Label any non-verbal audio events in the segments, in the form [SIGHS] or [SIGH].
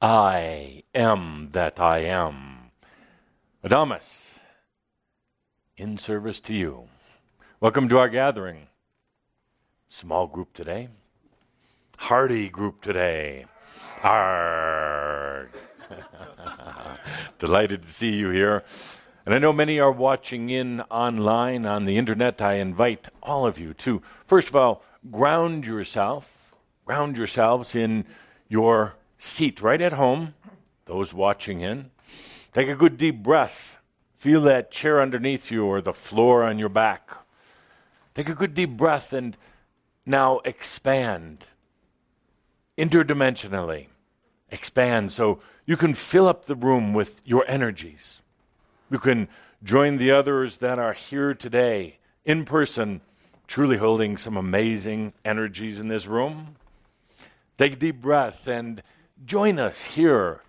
I am that I am. Adamus, in service to you. Welcome to our gathering. Small group today, hearty group today. Arg. [LAUGHS] Delighted to see you here. And I know many are watching in online on the internet. I invite all of you to, first of all, ground yourself, ground yourselves in your seat right at home, those watching in. Take a good deep breath. Feel that chair underneath you or the floor on your back. Take a good deep breath and now expand interdimensionally. Expand so you can fill up the room with your energies. You can join the others that are here today in person, truly holding some amazing energies in this room. Take a deep breath and join us here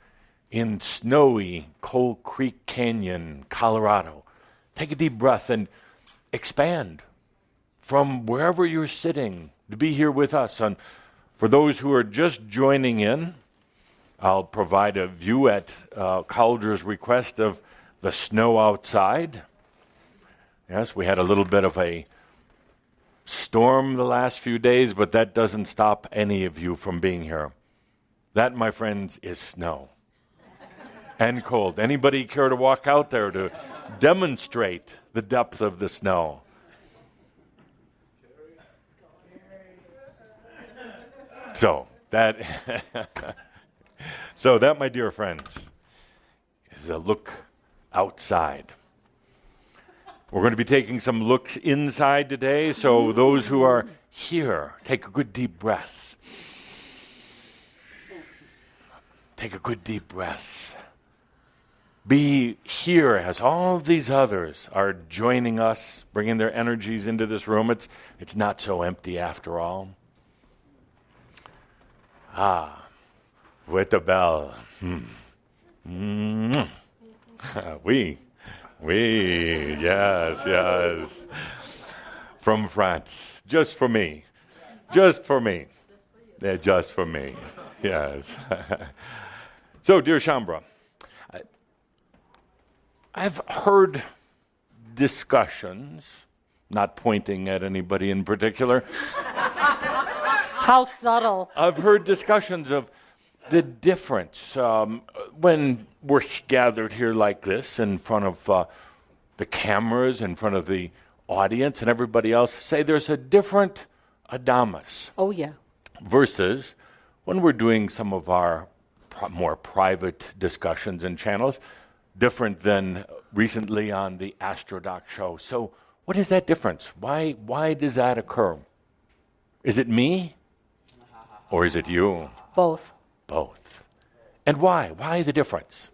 in snowy Coal Creek Canyon, Colorado. Take a deep breath and expand from wherever you're sitting to be here with us. And for those who are just joining in, I'll provide a view at uh, Cauldre's request of the snow outside. Yes, we had a little bit of a storm the last few days, but that doesn't stop any of you from being here. That, my friends, is snow and cold. Anybody care to walk out there to demonstrate the depth of the snow? So that, [LAUGHS] so that, my dear friends, is a look outside. We're going to be taking some looks inside today. So those who are here, take a good deep breath. Take a good deep breath. Be here as all these others are joining us, bringing their energies into this room. It's, it's not so empty after all. Ah, with the bell. Mm. [LAUGHS] we, we, yes, yes. From France, just for me, just for me, yeah, just for me, yes. [LAUGHS] So, dear Shaumbra, I've heard discussions, not pointing at anybody in particular. [LAUGHS] How subtle. I've heard discussions of the difference um, when we're gathered here like this in front of uh, the cameras, in front of the audience, and everybody else. Say there's a different Adamus. Oh, yeah. Versus when we're doing some of our more private discussions and channels, different than recently on the AstroDoc show. So, what is that difference? Why, why does that occur? Is it me or is it you? Both. Both. And why? Why the difference,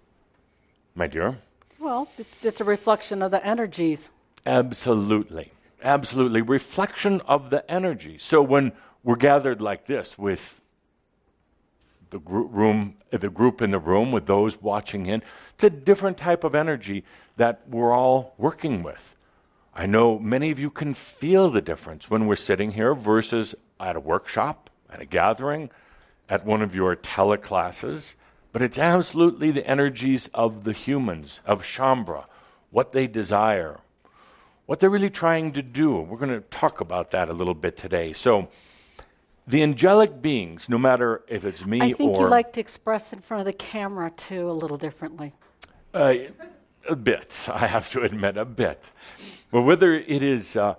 my dear? Well, it's, it's a reflection of the energies. Absolutely. Absolutely. Reflection of the energy. So when we're gathered like this with the group room, uh, the group in the room with those watching in. It's a different type of energy that we're all working with. I know many of you can feel the difference when we're sitting here versus at a workshop, at a gathering, at one of your teleclasses. But it's absolutely the energies of the humans, of Shaumbra, what they desire, what they're really trying to do. We're going to talk about that a little bit today. So, the angelic beings, no matter if it's me I think or. you like to express in front of the camera too a little differently. Uh, a bit, I have to admit, a bit. But whether it is, uh,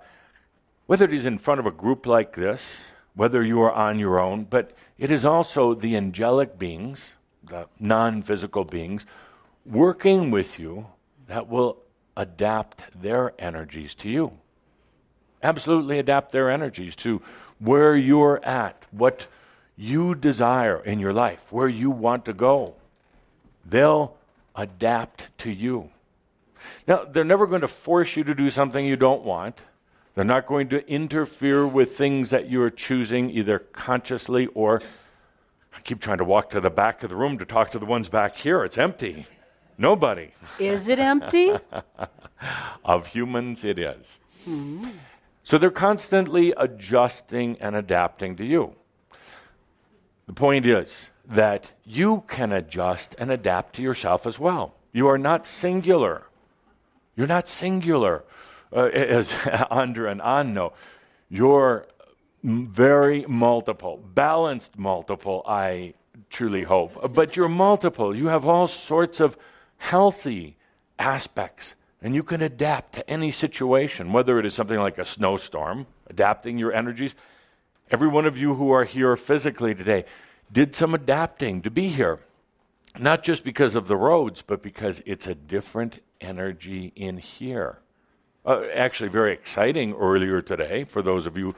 whether it is in front of a group like this, whether you are on your own, but it is also the angelic beings, the non physical beings, working with you that will adapt their energies to you. Absolutely adapt their energies to where you're at, what you desire in your life, where you want to go. They'll adapt to you. Now, they're never going to force you to do something you don't want. They're not going to interfere with things that you're choosing either consciously or. I keep trying to walk to the back of the room to talk to the ones back here. It's empty. Nobody. Is it empty? [LAUGHS] of humans, it is. Mm-hmm. So they're constantly adjusting and adapting to you. The point is, that you can adjust and adapt to yourself as well. You are not singular. You're not singular, uh, [LAUGHS] as Andra and Anno. You're very multiple, balanced multiple, I truly hope. But you're multiple. You have all sorts of healthy aspects, and you can adapt to any situation, whether it is something like a snowstorm, adapting your energies. Every one of you who are here physically today did some adapting to be here, not just because of the roads, but because it's a different energy in here. Uh, actually, very exciting earlier today for those of you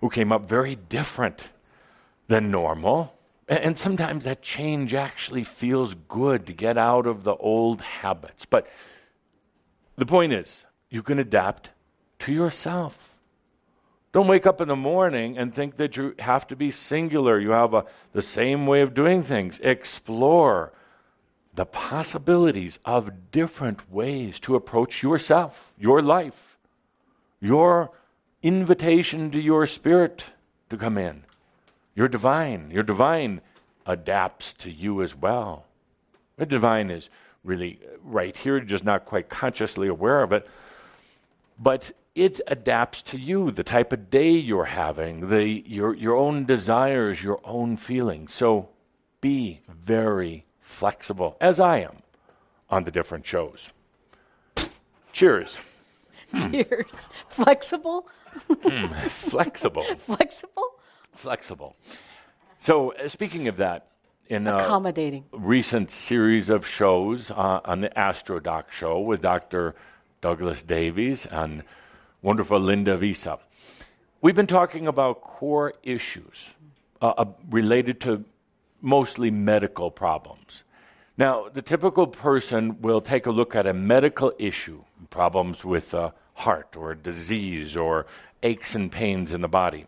who came up very different than normal. And sometimes that change actually feels good to get out of the old habits. But the point is, you can adapt to yourself. Don't wake up in the morning and think that you have to be singular. You have a, the same way of doing things. Explore the possibilities of different ways to approach yourself, your life, your invitation to your spirit to come in. Your divine, your divine adapts to you as well. The divine is really right here, just not quite consciously aware of it. But it adapts to you, the type of day you're having, the, your, your own desires, your own feelings. So be very flexible, as I am on the different shows. Cheers. [LAUGHS] Cheers. Flexible? mm, flexible. [LAUGHS] Flexible? Flexible. So, uh, speaking of that, in a Accommodating. recent series of shows uh, on the AstroDoc show with Dr. Douglas Davies and wonderful Linda Visa, we've been talking about core issues uh, uh, related to mostly medical problems. Now, the typical person will take a look at a medical issue, problems with the heart or disease or aches and pains in the body.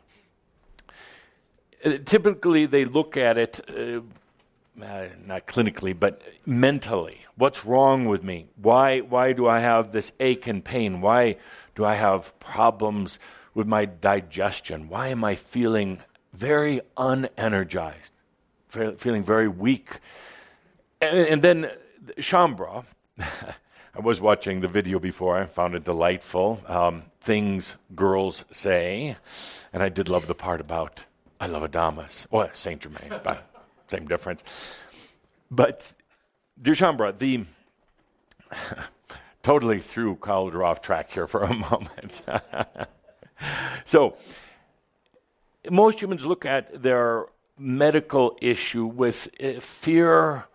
Uh, typically, they look at it, uh, uh, not clinically, but mentally. What's wrong with me? Why, why do I have this ache and pain? Why do I have problems with my digestion? Why am I feeling very unenergized, feeling very weak? And, and then Shaumbra, [LAUGHS] I was watching the video before. I found it delightful. Um, things girls say. And I did love the part about I love Adamus. Well, Saint Germain, [LAUGHS] but same difference. But, dear the [LAUGHS] totally threw Cauldre off track here for a [LAUGHS] moment. so, most humans look at their medical issue with uh, fear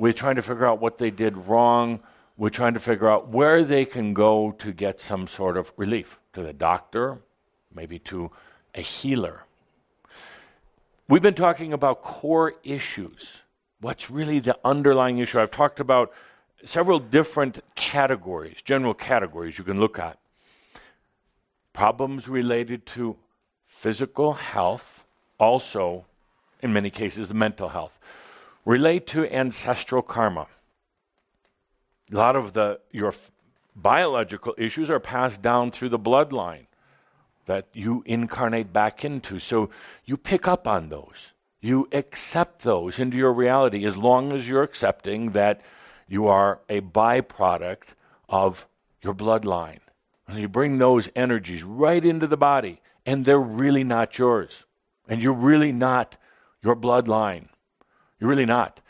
we're trying to figure out what they did wrong. We're trying to figure out where they can go to get some sort of relief to the doctor, maybe to a healer. We've been talking about core issues. What's really the underlying issue? I've talked about several different categories, general categories you can look at. Problems related to physical health, also, in many cases, the mental health relate to ancestral karma. A lot of the your biological issues are passed down through the bloodline that you incarnate back into. So you pick up on those. You accept those into your reality as long as you're accepting that you are a byproduct of your bloodline. And you bring those energies right into the body, and they're really not yours. And you're really not your bloodline. You're really not.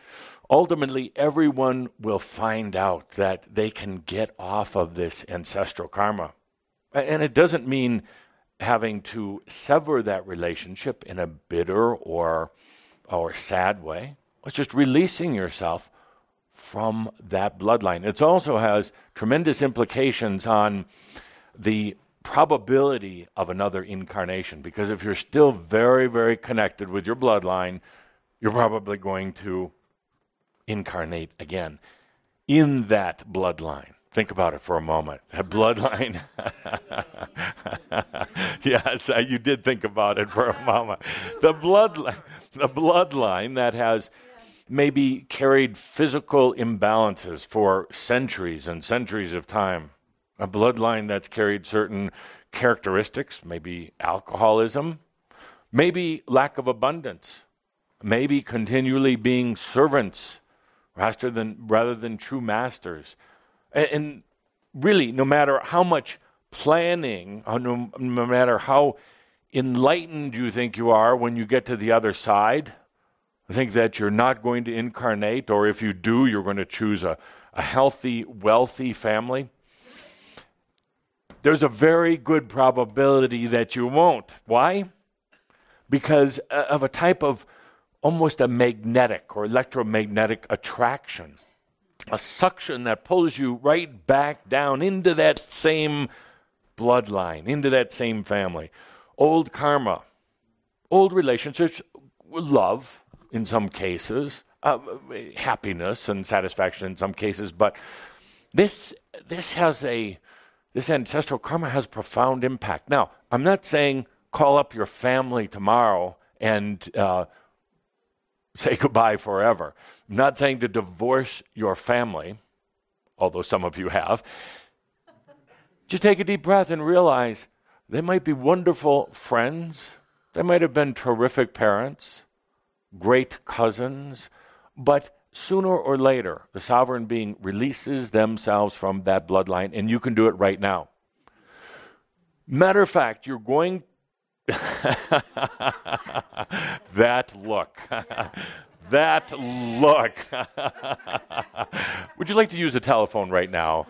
Ultimately, everyone will find out that they can get off of this ancestral karma. And it doesn't mean having to sever that relationship in a bitter or, or sad way. It's just releasing yourself from that bloodline. It also has tremendous implications on the probability of another incarnation because if you're still very, very connected with your bloodline, you're probably going to incarnate again in that bloodline. Think about it for a moment. That bloodline. [LAUGHS] yes, uh, you did think about it for a moment. The bloodline, the bloodline that has maybe carried physical imbalances for centuries and centuries of time. A bloodline that's carried certain characteristics, maybe alcoholism, maybe lack of abundance, maybe continually being servants rather than, rather than true masters. And, really, no matter how much planning, uh, no, no matter how enlightened you think you are when you get to the other side, I think that you're not going to incarnate, or if you do, you're going to choose a, a healthy, wealthy family. There's a very good probability that you won't. Why? Because uh, of a type of almost a magnetic or electromagnetic attraction, a suction that pulls you right back down into that same bloodline, into that same family. Old karma, old relationships, love in some cases, uh, happiness and satisfaction in some cases, but this this has a this ancestral karma has profound impact. Now, I'm not saying call up your family tomorrow and uh, [LAUGHS] say goodbye forever. I'm not saying to divorce your family, although some of you have. Just take a deep breath and realize they might be wonderful friends, they might have been terrific parents, great cousins, but sooner or later, the sovereign being releases themselves from that bloodline, and you can do it right now. Matter of fact, you're going [LAUGHS] that look. [LAUGHS] that look. [LAUGHS] Would you like to use a telephone right now?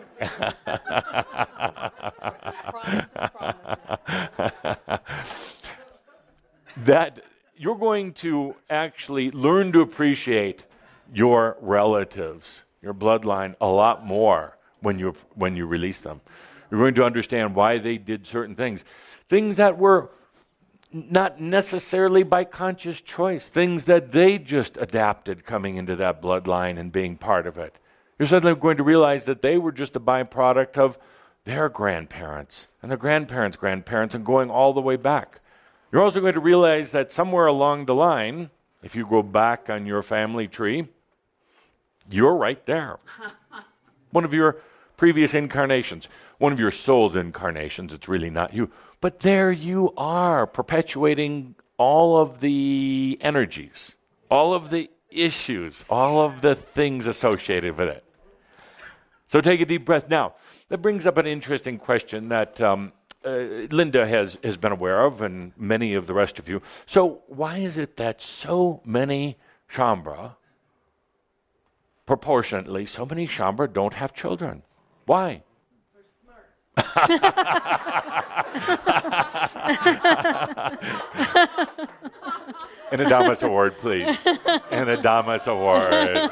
that you're going to actually learn to appreciate your relatives, your bloodline a lot more when you when you release them. You're going to understand why they did certain things. Things that were not necessarily by conscious choice, things that they just adapted coming into that bloodline and being part of it. You're suddenly going to realize that they were just a byproduct of their grandparents and their grandparents' grandparents and going all the way back. You're also going to realize that somewhere along the line, if you go back on your family tree, you're right there. [LAUGHS] One of your previous incarnations, one of your soul's incarnations, it's really not you but there you are, perpetuating all of the energies, all of the issues, all of the things associated with it. So take a deep breath. Now, that brings up an interesting question that um, uh, Linda has, has been aware of, and many of the rest of you. So, why is it that so many Shaumbra, proportionately, so many Shaumbra don't have children? Why? An Adamus Award, please. An Adamus Award.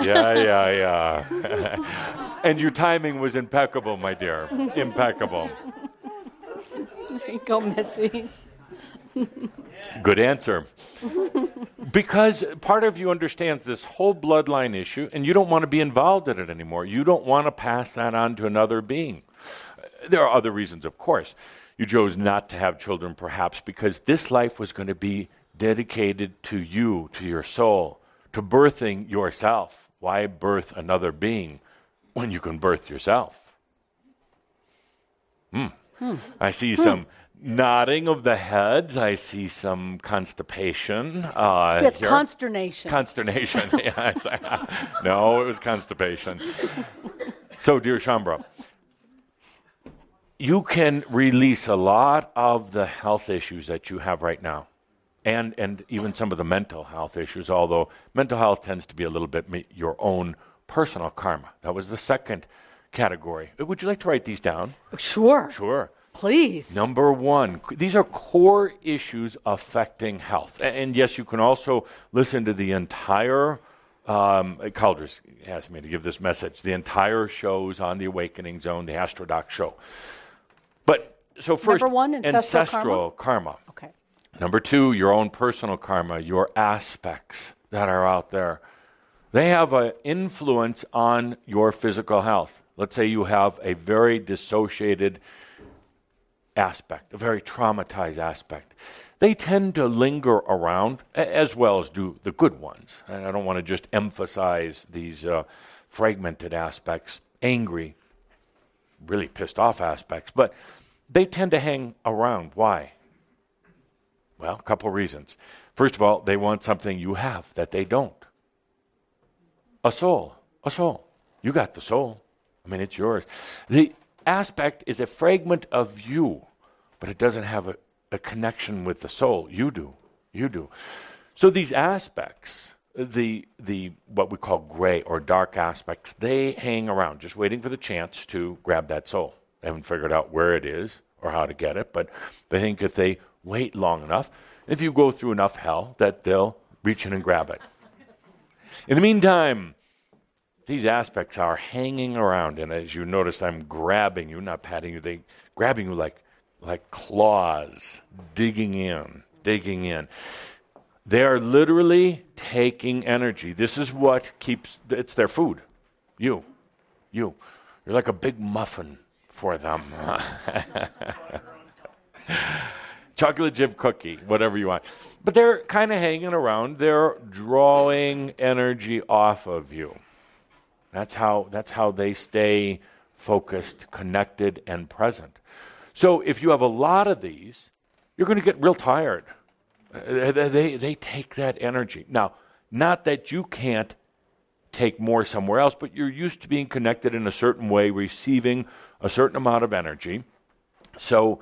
Yeah, yeah, yeah. and your timing was impeccable, my dear. Impeccable. There you go, Missy. Good answer. because part of you understands this whole bloodline issue, and you don't want to be involved in it anymore. You don't want to pass that on to another being. There are other reasons, of course. You chose not to have children, perhaps because this life was going to be dedicated to you, to your soul, to birthing yourself. Why birth another being when you can birth yourself? Hmm. Hmm. I see hmm. some nodding of the heads. I see some constipation. Uh, That's here. consternation. Consternation. [LAUGHS] yes. [LAUGHS] no, it was constipation. [LAUGHS] so, dear Shaumbra, you can release a lot of the health issues that you have right now and, and even some of the mental health issues, although mental health tends to be a little bit your own personal karma. That was the second category. Uh, would you like to write these down? Sure. Sure. Please. Number one, these are core issues affecting health. And yes, you can also listen to the entire um, Cauldre's asked me to give this message. The entire shows on the Awakening Zone, the AstroDoc show. But so first, Number one, ancestral, ancestral karma. karma. Okay. Number two, your own personal karma, your aspects that are out there. They have an influence on your physical health. Let's say you have a very dissociated aspect, a very traumatized aspect. They tend to linger around, as well as do the good ones. And I don't want to just emphasize these uh, fragmented aspects, angry, really pissed off aspects, but they tend to hang around. Why? Well, a couple reasons. First of all, they want something you have that they don't a soul. A soul. You got the soul. I mean, it's yours. The aspect is a fragment of you, but it doesn't have a, a connection with the soul. You do. You do. So these aspects, the the what we call gray or dark aspects, they hang around, just waiting for the chance to grab that soul. Haven't figured out where it is or how to get it, but they think if they wait long enough, if you go through enough hell, that they'll reach in and grab it. In the meantime, these aspects are hanging around, and as you noticed, I'm grabbing you, not patting you. They grabbing you like like claws, digging in, digging in. They are literally taking energy. This is what keeps it's their food. You. You. You're like a big muffin for them. Chocolate chip cookie, whatever you want. But they're kind of hanging around. They're drawing energy off of you. That's how, that's how they stay focused, connected, and present. So if you have a lot of these, you're going to get real tired. Uh, they, they take that energy. Now, not that you can't take more somewhere else, but you're used to being connected in a certain way, receiving a certain amount of energy. So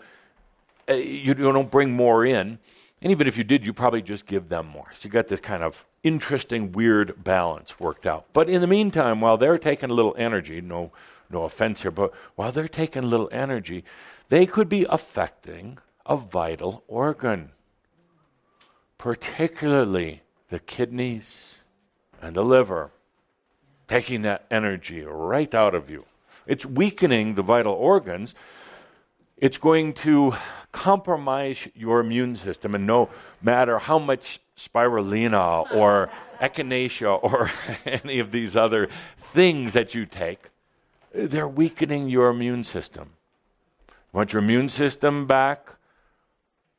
uh, you, don't bring more in. And even if you did, you probably just give them more. So you got this kind of interesting, weird balance worked out. But in the meantime, while they're taking a little energy, no, no offense here, but while they're taking a little energy, they could be affecting a vital organ, particularly the kidneys and the liver, taking that energy right out of you. It's weakening the vital organs. It's going to compromise your immune system. And no matter how much spirulina or echinacea or [LAUGHS] any of these other things that you take, they're weakening your immune system. Want your immune system back?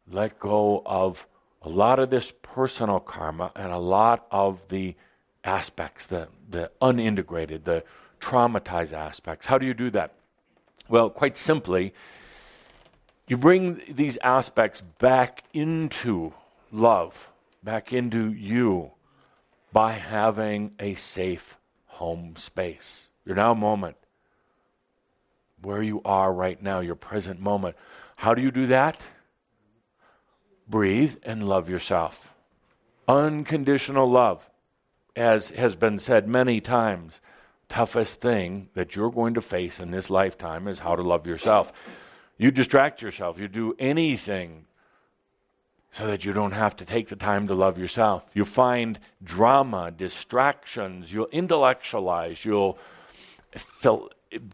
Let go of a lot of this personal karma and a lot of the aspects, the, the unintegrated, the traumatized aspects. How do you do that? Well, quite simply, you bring these aspects back into love, back into you by having a safe home space. Your now moment, where you are right now, your present moment. How do you do that? Breathe and love yourself. Unconditional love, as has been said many times, toughest thing that you're going to face in this lifetime is how to love yourself. You distract yourself. You do anything so that you don't have to take the time to love yourself. You find drama, distractions, you'll intellectualize, you'll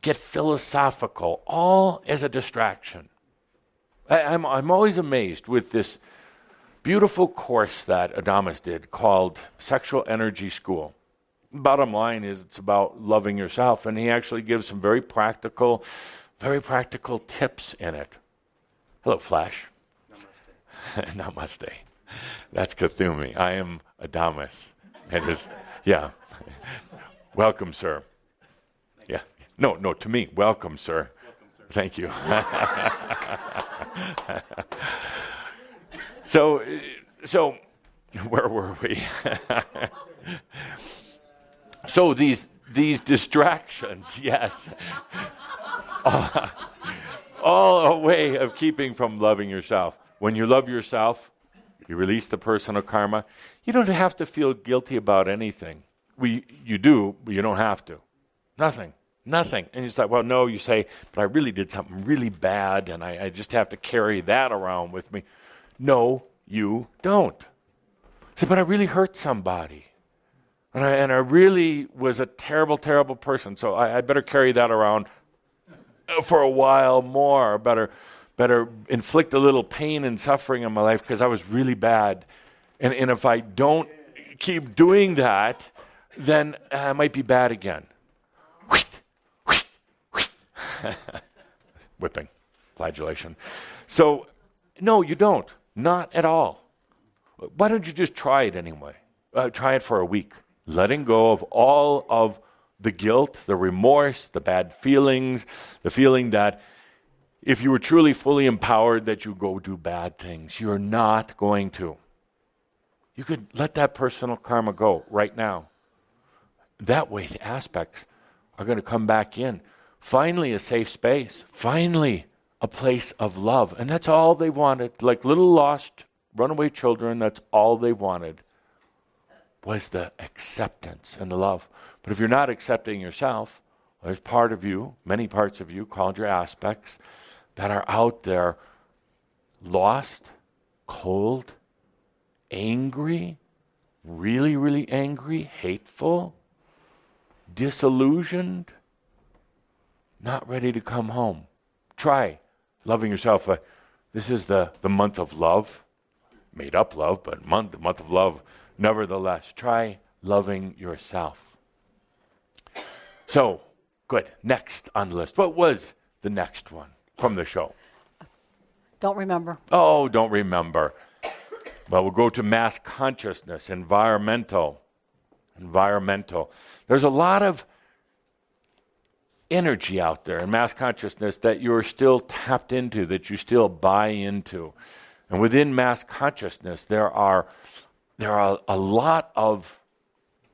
get philosophical, all as a distraction. I, I'm, I'm always amazed with this beautiful course that Adamus did called Sexual Energy School. Bottom line is, it's about loving yourself, and he actually gives some very practical very practical tips in it. Hello, Flash. Namaste. [LAUGHS] Namaste. That's Kuthumi. I am Adamus. And his, yeah. [LAUGHS] welcome, sir. Yeah. No, no, to me, welcome, sir. Welcome, sir. Thank you. [LAUGHS] so, so, where were we? So these these distractions, [LAUGHS] yes. all a way of keeping from loving yourself. When you love yourself, you release the personal karma. You don't have to feel guilty about anything. We, you do, but you don't have to. Nothing. Nothing. And it's like, well, no, you say, but I really did something really bad and I, I just have to carry that around with me. No, you don't. Say, but I really hurt somebody. And I, and I really was a terrible, terrible person, so I, I better carry that around for a while more. Better, better inflict a little pain and suffering in my life because I was really bad. And, and if I don't keep doing that, then I might be bad again. [LAUGHS] Whipping, flagellation. So, no, you don't. Not at all. Why don't you just try it anyway? Uh, try it for a week. Letting go of all of the guilt, the remorse, the bad feelings, the feeling that if you were truly fully empowered that you go do bad things. You're not going to. You could let that personal karma go right now. That way, the aspects are going to come back in. Finally, a safe space. Finally, a place of love. And that's all they wanted. Like little lost runaway children, that's all they wanted was the acceptance and the love. But if you're not accepting yourself, there's part of you, many parts of you called your aspects, that are out there lost, cold, angry, really, really angry, hateful, disillusioned, not ready to come home. Try loving yourself. Uh, this is the, the month of love, made up love, but month, the month of love. Nevertheless, try loving yourself. So, good. Next on the list. What was the next one from the show? Don't remember. Oh, don't remember. Well, we'll go to mass consciousness, environmental. Environmental. There's a lot of energy out there in mass consciousness that you're still tapped into, that you still buy into. And within mass consciousness, there are, there are a lot of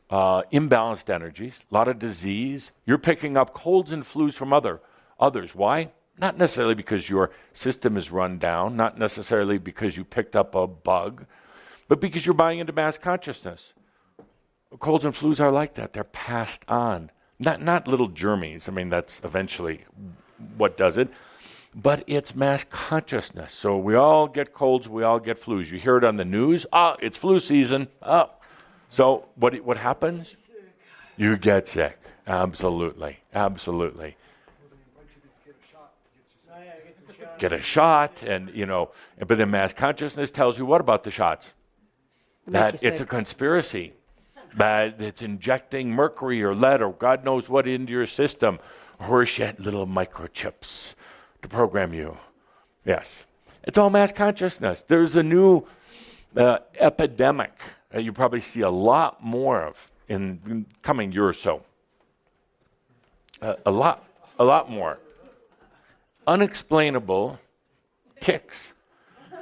uh, imbalanced energies, a lot of disease. You're picking up colds and flus from other, others. Why? Not necessarily because your system is run down, not necessarily because you picked up a bug, but because you're buying into mass consciousness. Colds and flus are like that, they're passed on. Not, not little germies, I mean, that's eventually what does it, but it's mass consciousness. So we all get colds, we all get flus. You hear it on the news, ah, it's flu season. Oh. So what, what happens? You get sick. Absolutely. Absolutely. get a shot, and you know, but then mass consciousness tells you what about the shots? That it's a conspiracy. That it's injecting mercury or lead or God knows what into your system, or yet little microchips to program you. Yes, it's all mass consciousness. There's a new uh, epidemic that you probably see a lot more of in coming year or so. Uh, a lot, a lot more unexplainable ticks.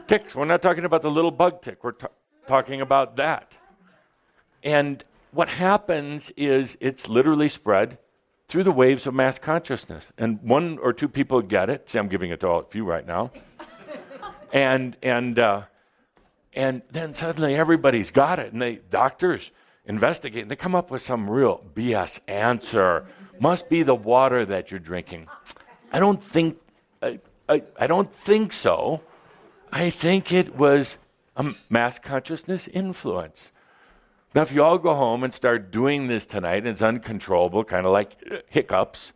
Ticks. We're not talking about the little bug tick, we're t- talking about that. And what happens is it's literally spread through the waves of mass consciousness. And one or two people get it. See, I'm giving it to all of you right now. [LAUGHS] and, and, uh, and then suddenly everybody's got it. And they, doctors investigate and they come up with some real BS answer. Must be the water that you're drinking. I don't think I, I, I don't think so. I think it was a mass consciousness influence. Now, if you all go home and start doing this tonight, and it's uncontrollable, kind of like hiccups,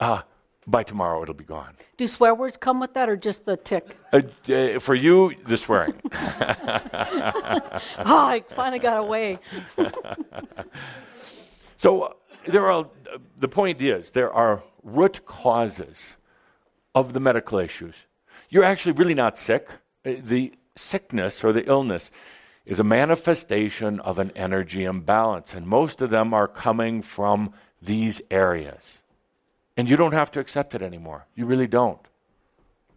uh, by tomorrow it'll be gone. Do swear words come with that or just the tick? Uh, uh, for you, the swearing. oh, [LAUGHS] [LAUGHS] I finally got away. [LAUGHS] so uh, there are, the point is, there are root causes of the medical issues. You're actually really not sick. Uh, the sickness or the illness is a manifestation of an energy imbalance, and most of them are coming from these areas. And you don't have to accept it anymore. You really don't.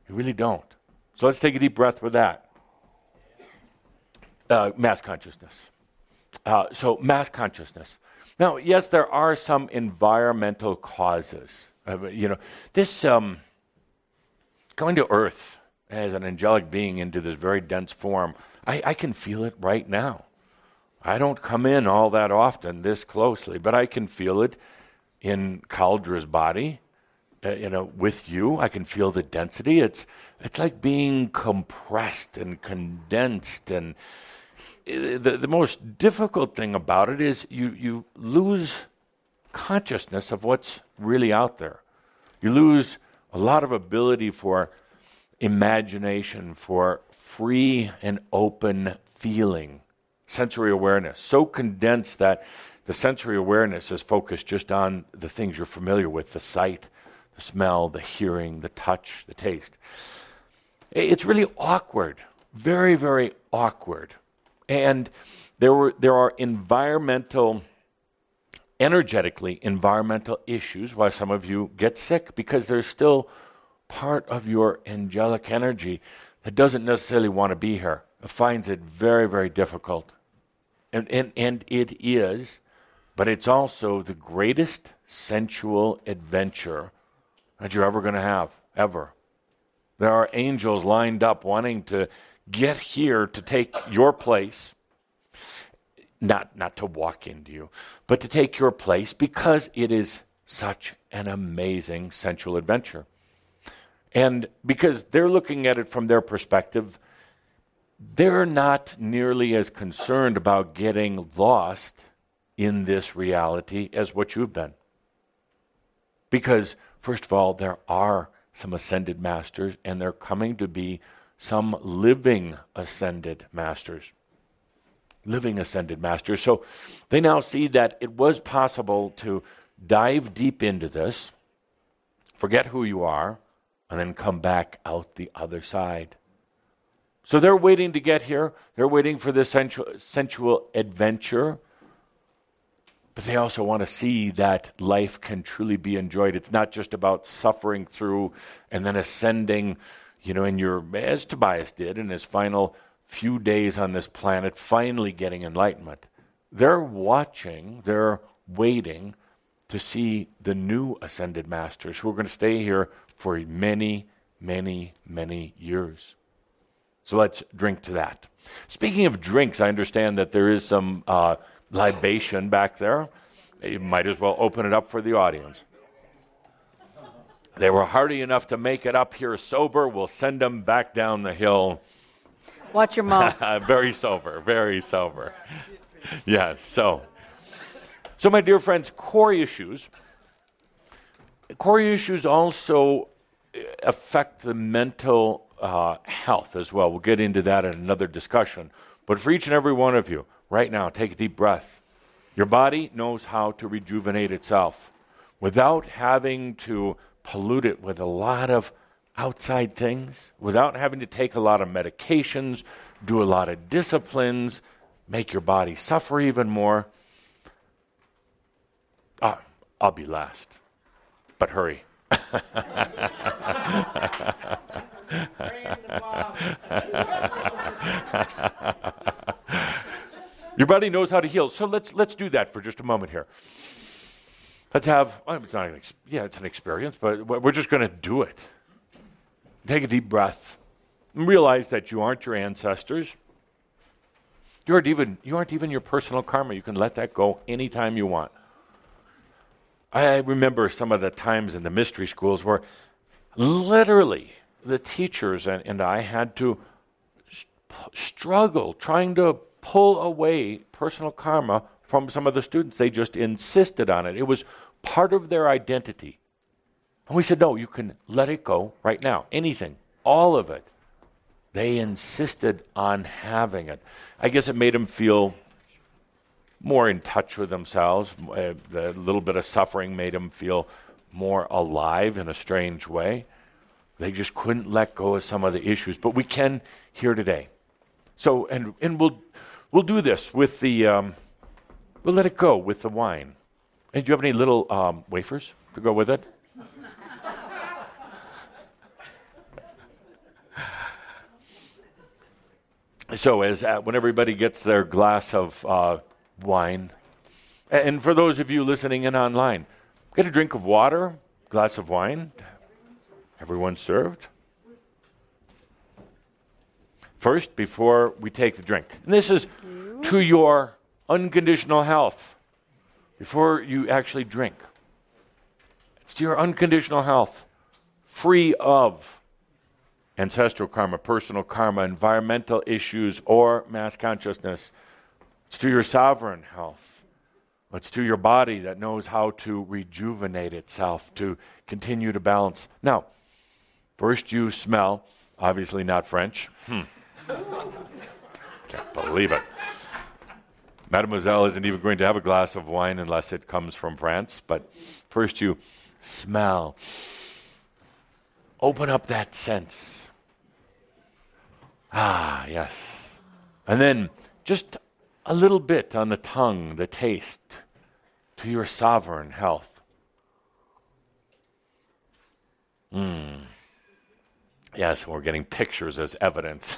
You really don't. So let's take a deep breath with that. Uh, mass consciousness. Uh, so, mass consciousness. Now, yes, there are some environmental causes. Uh, you know, this. Um, coming to earth as an angelic being into this very dense form, I, I can feel it right now. I don't come in all that often this closely, but I can feel it in Cauldre's body. Uh, you know, with you, I can feel the density. It's it's like being compressed and condensed, and uh, the the most difficult thing about it is you you lose consciousness of what's really out there. You lose a lot of ability for imagination, for free and open feeling, sensory awareness, so condensed that the sensory awareness is focused just on the things you're familiar with the sight, the smell, the hearing, the touch, the taste. It's really awkward, very, very awkward. And there, were, there are environmental energetically environmental issues why some of you get sick because there's still part of your angelic energy that doesn't necessarily want to be here. Finds it very, very difficult And, and, and it is, but it's also the greatest sensual adventure that you're ever going to have, ever. There are angels lined up wanting to get here to take your place. Not, not to walk into you, but to take your place because it is such an amazing sensual adventure. And because they're looking at it from their perspective, they're not nearly as concerned about getting lost in this reality as what you've been. Because, first of all, there are some ascended masters, and they're coming to be some living ascended masters. Living ascended masters. So they now see that it was possible to dive deep into this, forget who you are, and then come back out the other side. So they're waiting to get here. They're waiting for this sensual, sensual adventure. But they also want to see that life can truly be enjoyed. It's not just about suffering through and then ascending, you know, in your, as Tobias did in his final few days on this planet, finally getting enlightenment. They're watching, they're waiting to see the new ascended masters who are going to stay here for many, many, many years. So let's drink to that. Speaking of drinks, I understand that there is some uh, libation back there. You might as well open it up for the audience. They were hardy enough to make it up here sober. We'll send them back down the hill. Watch your mouth. [LAUGHS] very sober, very sober. Yes, so. So, my dear friends, core issues core issues also uh, affect the mental uh, health as well. We'll get into that in another discussion. But for each and every one of you, right now, take a deep breath. Your body knows how to rejuvenate itself without having to pollute it with a lot of outside things, without having to take a lot of medications, do a lot of disciplines, make your body suffer even more. Ah, I'll be last but hurry. [LAUGHS] Your body knows how to heal. So let's let's do that for just a moment here. Let's have it's not an ex- yeah, it's an experience, but we're just going to do it. Take a deep breath and realize that you aren't your ancestors. You aren't even you aren't even your personal karma. You can let that go anytime you want. I remember some of the times in the mystery schools where literally the teachers and, and I had to struggle trying to pull away personal karma from some of the students. They just insisted on it. It was part of their identity. And we said, no, you can let it go right now. Anything, all of it. They insisted on having it. I guess it made them feel more in touch with themselves. Uh, the little bit of suffering made them feel more alive in a strange way. They just couldn't let go of some of the issues, but we can here today. So, and and we'll we'll do this with the um, we'll let it go with the wine. And do you have any little um, wafers to go with it? [LAUGHS] so, as uh, when everybody gets their glass of uh, wine. And for those of you listening in online, get a drink of water, glass of wine. Everyone served. First, before we take the drink. And this is to your unconditional health. Before you actually drink, it's to your unconditional health, free of ancestral karma, personal karma, environmental issues, or mass consciousness. It's to your sovereign health. It's to your body that knows how to rejuvenate itself, to continue to balance. Now, first you smell, obviously not French. Hmm. Can't believe it. Mademoiselle isn't even going to have a glass of wine unless it comes from France. But first you smell. Open up that sense. Ah, yes. And then just a little bit on the tongue, the taste, to your sovereign health. Mm. Yes, we're getting pictures as evidence.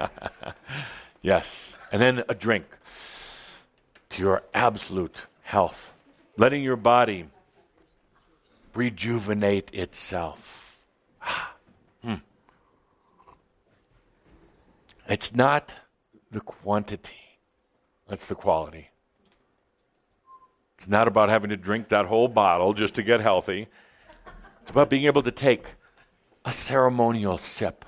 [LAUGHS] yes. And then a drink. to your absolute health, letting your body rejuvenate itself. [SIGHS] hmm. It's not the quantity, that's the quality. It's not about having to drink that whole bottle just to get healthy. It's about being able to take a ceremonial sip.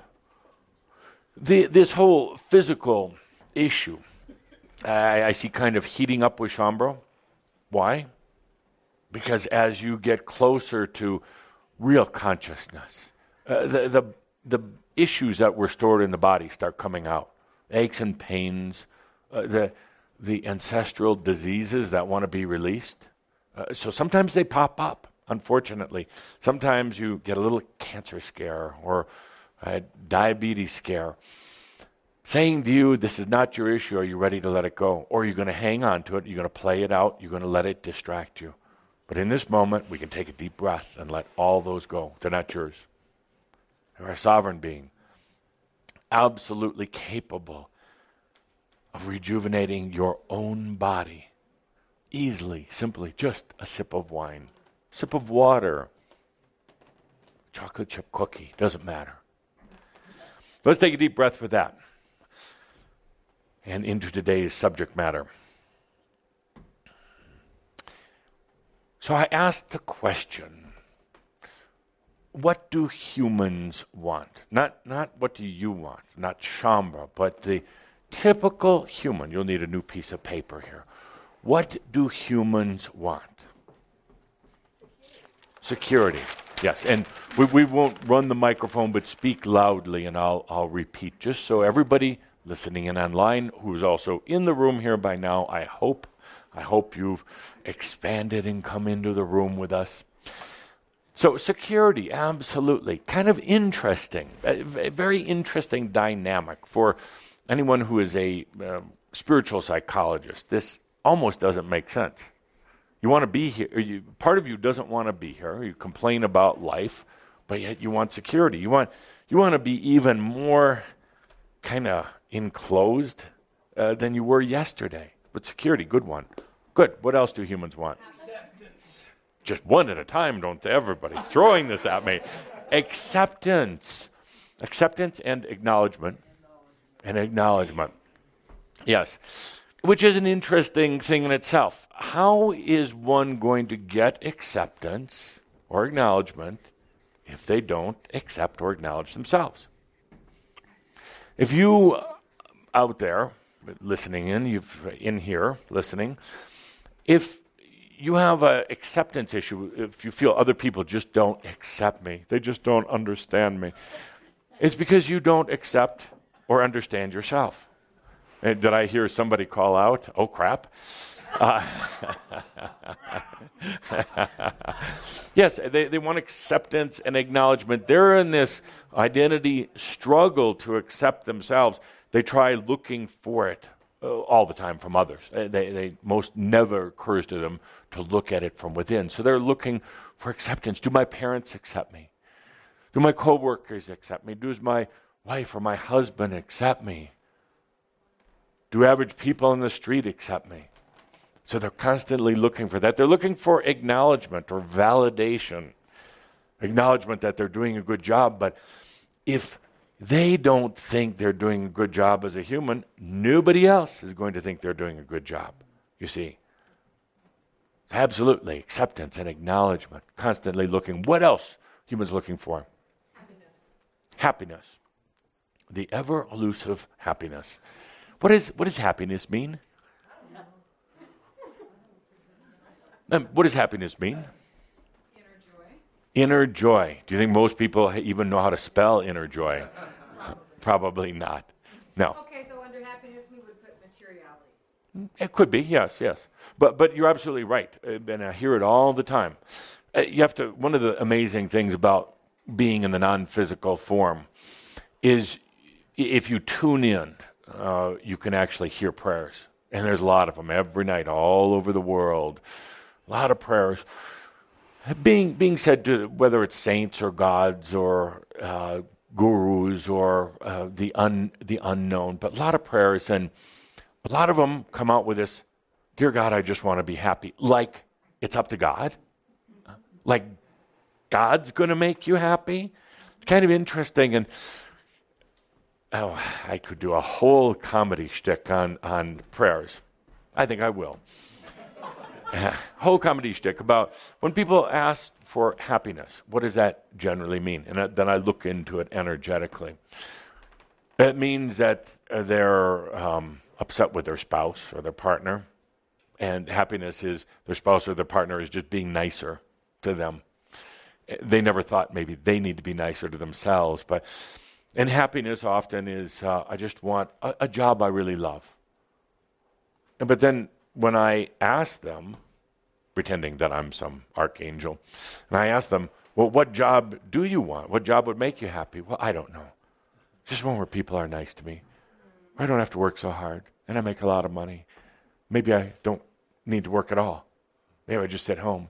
The, this whole physical issue, I, I see kind of heating up with Shaumbra. Why? Because as you get closer to real consciousness, uh, the, the, the issues that were stored in the body start coming out aches and pains, uh, the, the ancestral diseases that want to be released. Uh, so sometimes they pop up, unfortunately. Sometimes you get a little cancer scare or a diabetes scare. Saying to you, this is not your issue, are you ready to let it go? Or are you going to hang on to it? You're going to play it out? You're going to let it distract you? But in this moment, we can take a deep breath and let all those go. They're not yours. You're a sovereign being, absolutely capable of rejuvenating your own body easily, simply, just a sip of wine, sip of water, chocolate chip cookie, doesn't matter. Let's take a deep breath with that and into today's subject matter. So I asked the question what do humans want? Not, not what do you want, not Shaumbra, but the typical human. You'll need a new piece of paper here. What do humans want? Security. Yes, and we, we won't run the microphone, but speak loudly, and I'll, I'll repeat just so everybody listening in online who's also in the room here by now, I hope. I hope you've expanded and come into the room with us. So, security, absolutely. Kind of interesting, very interesting dynamic for anyone who is a uh, spiritual psychologist. This almost doesn't make sense. You want to be here, you, part of you doesn't want to be here. You complain about life, but yet you want security. You want, you want to be even more kind of enclosed uh, than you were yesterday. But security, good one. Good. What else do humans want? just one at a time, don't they? Everybody's throwing this at me. [LAUGHS] Acceptance. Acceptance and acknowledgement. And acknowledgement. Yes. Which is an interesting thing in itself. How is one going to get acceptance or acknowledgement if they don't accept or acknowledge themselves? If you uh, out there listening in, you've in here listening, if you have an acceptance issue if you feel other people just don't accept me, they just don't understand me. It's because you don't accept or understand yourself. And did I hear somebody call out, oh crap? Uh, [LAUGHS] yes, they, they want acceptance and acknowledgement. They're in this identity struggle to accept themselves. They try looking for it uh, all the time from others. Uh, they, they most never occurs to them to look at it from within. So they're looking for acceptance. Do my parents accept me? Do my coworkers accept me? Does my wife or my husband accept me? Do average people on the street accept me? So they're constantly looking for that. They're looking for acknowledgement or validation, acknowledgement that they're doing a good job. But if they don't think they're doing a good job as a human, nobody else is going to think they're doing a good job, you see. Absolutely, acceptance and acknowledgement, constantly looking. What else humans looking for? Happiness. Happiness. The ever elusive happiness. What, is, what does happiness mean? What does happiness mean? Inner joy. Inner joy. Do you think most people even know how to spell inner joy? [LAUGHS] Probably not. No. Okay, so under happiness we would put materiality. It could be, yes, yes. But but you're absolutely right, uh, and I hear it all the time. Uh, you have to. One of the amazing things about being in the non-physical form is if you tune in, uh, you can actually hear prayers, and there's a lot of them every night all over the world. A lot of prayers being being said to whether it's saints or gods or uh, gurus or uh, the un, the unknown, but a lot of prayers and a lot of them come out with this Dear God, I just want to be happy. Like it's up to God? Like God's going to make you happy? It's kind of interesting. And oh, I could do a whole comedy shtick on, on prayers. I think I will. [LAUGHS] whole comedy shtick about when people ask for happiness, what does that generally mean? And then I look into it energetically. It means that they're um, upset with their spouse or their partner, and happiness is their spouse or their partner is just being nicer to them. They never thought maybe they need to be nicer to themselves, but and happiness often is uh, I just want a, a job I really love. And, But then when I ask them, pretending that I'm some archangel, and I ask them, well, what job do you want? What job would make you happy? Well, I don't know. Just one where people are nice to me. I don't have to work so hard, and I make a lot of money. Maybe I don't need to work at all. Maybe I just sit home.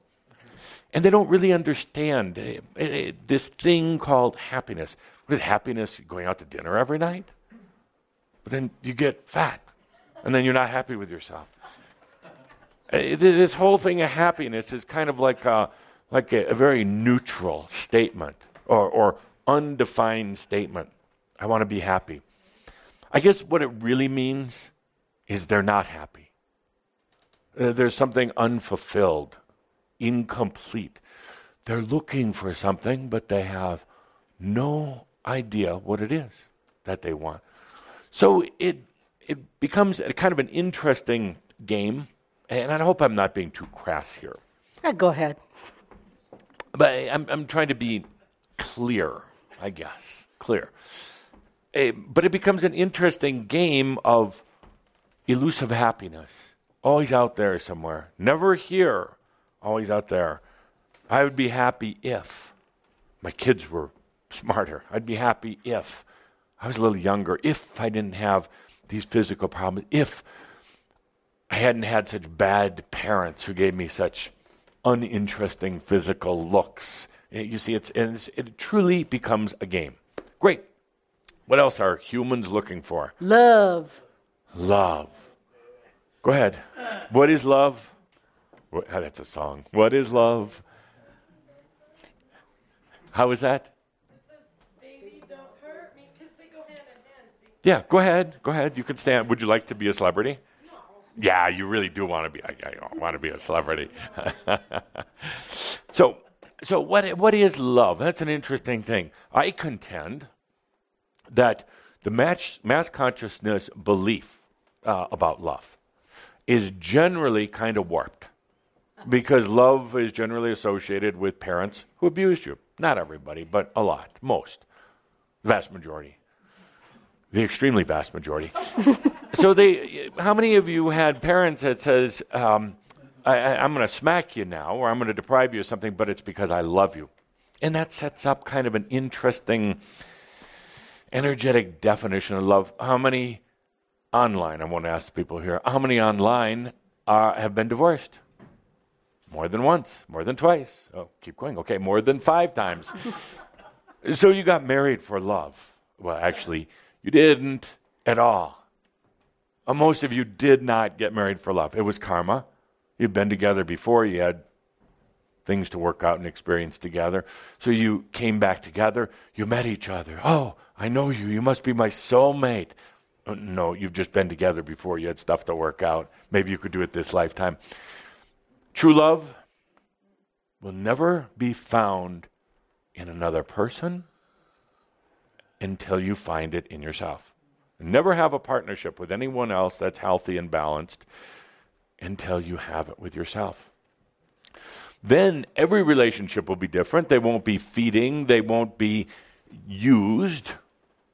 And they don't really understand uh, uh, this thing called happiness. Is happiness? Going out to dinner every night? But then you get fat, and then you're not happy with yourself. Uh, this whole thing of happiness is kind of like a, like a, a very neutral statement or, or undefined statement. I want to be happy. I guess what it really means is they're not happy. Uh, there's something unfulfilled, incomplete. They're looking for something, but they have no idea what it is that they want. So it it becomes a kind of an interesting game, and I hope I'm not being too crass here. Uh, go ahead. But I'm I'm trying to be clear, I guess, clear. Uh, but it becomes an interesting game of elusive happiness always out there somewhere. Never here, always out there. I would be happy if my kids were smarter. I'd be happy if I was a little younger, if I didn't have these physical problems, if I hadn't had such bad parents who gave me such uninteresting physical looks. Eh, you see, it's, it's, it truly becomes a game. Great. What else are humans looking for? Love. Love. Go ahead. What is love? What, oh, that's a song. What is love? How is that? Yeah, go ahead. Go ahead. You can stand. Would you like to be a celebrity? Yeah, you really do want to be. I, I want to be a celebrity. [LAUGHS] so, so what? What is love? That's an interesting thing. I contend that the mass, mass consciousness belief uh, about love is generally kind of warped because love is generally associated with parents who abused you. Not everybody, but a lot, most, vast majority, the extremely vast majority. so they, how many of you had parents that says, um, I, am going to smack you now, or I'm going to deprive you of something, but it's because I love you, and that sets up kind of an interesting, energetic definition of love. How many online. I want to ask people here how many online uh, have been divorced? More than once, more than twice. Oh, keep going. Okay, more than five times. [LAUGHS] so you got married for love. Well, actually, you didn't at all. Uh, most of you did not get married for love. It was karma. You'd been together before, you had things to work out and experience together. So you came back together, you met each other. Oh, I know you. You must be my soulmate. Uh, no, you've just been together before. You had stuff to work out. Maybe you could do it this lifetime. True love will never be found in another person until you find it in yourself. Never have a partnership with anyone else that's healthy and balanced until you have it with yourself. Then every relationship will be different. They won't be feeding, they won't be used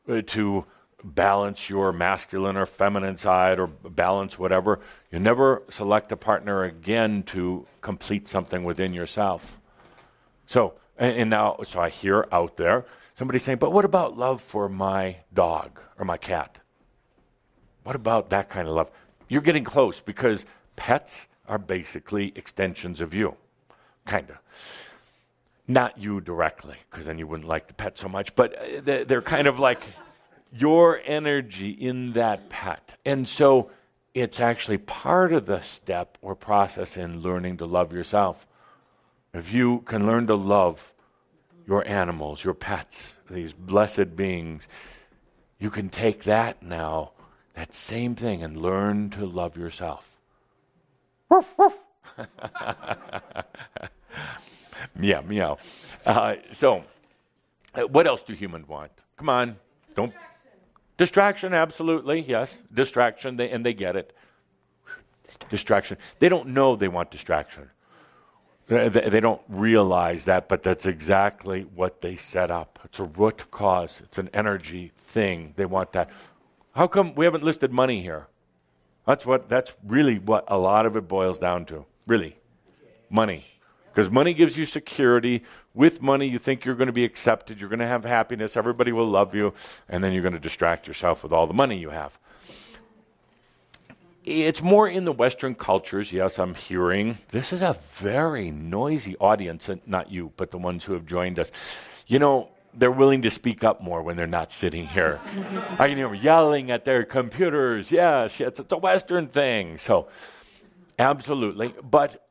uh, to balance your masculine or feminine side or balance whatever. You never select a partner again to complete something within yourself. So, and, and now, so I hear out there somebody saying, but what about love for my dog or my cat? What about that kind of love? You're getting close because pets are basically extensions of you, kind of. Not you directly, because then you wouldn't like the pet so much, but uh, they're kind of like your energy in that pet. And so it's actually part of the step or process in learning to love yourself. If you can learn to love your animals, your pets, these blessed beings, you can take that now, that same thing, and learn to love yourself. Woof, woof. [LAUGHS] meow, meow. Uh, so, uh, what else do humans want? Come on, don't. Distraction, absolutely, yes. Distraction, they, and they get it. Distraction. distraction. They don't know they want distraction. Uh, they, they don't realize that, but that's exactly what they set up. It's a root cause, it's an energy thing. They want that. How come we haven't listed money here? That's what that's really what a lot of it boils down to. Really. Money. Because money gives you security. With money, you think you're going to be accepted, you're going to have happiness, everybody will love you, and then you're going to distract yourself with all the money you have. It's more in the Western cultures. Yes, I'm hearing this is a very noisy audience, not you, but the ones who have joined us. You know, they're willing to speak up more when they're not sitting here. [LAUGHS] I can hear them yelling at their computers. Yes, yes, it's a Western thing. So, absolutely. But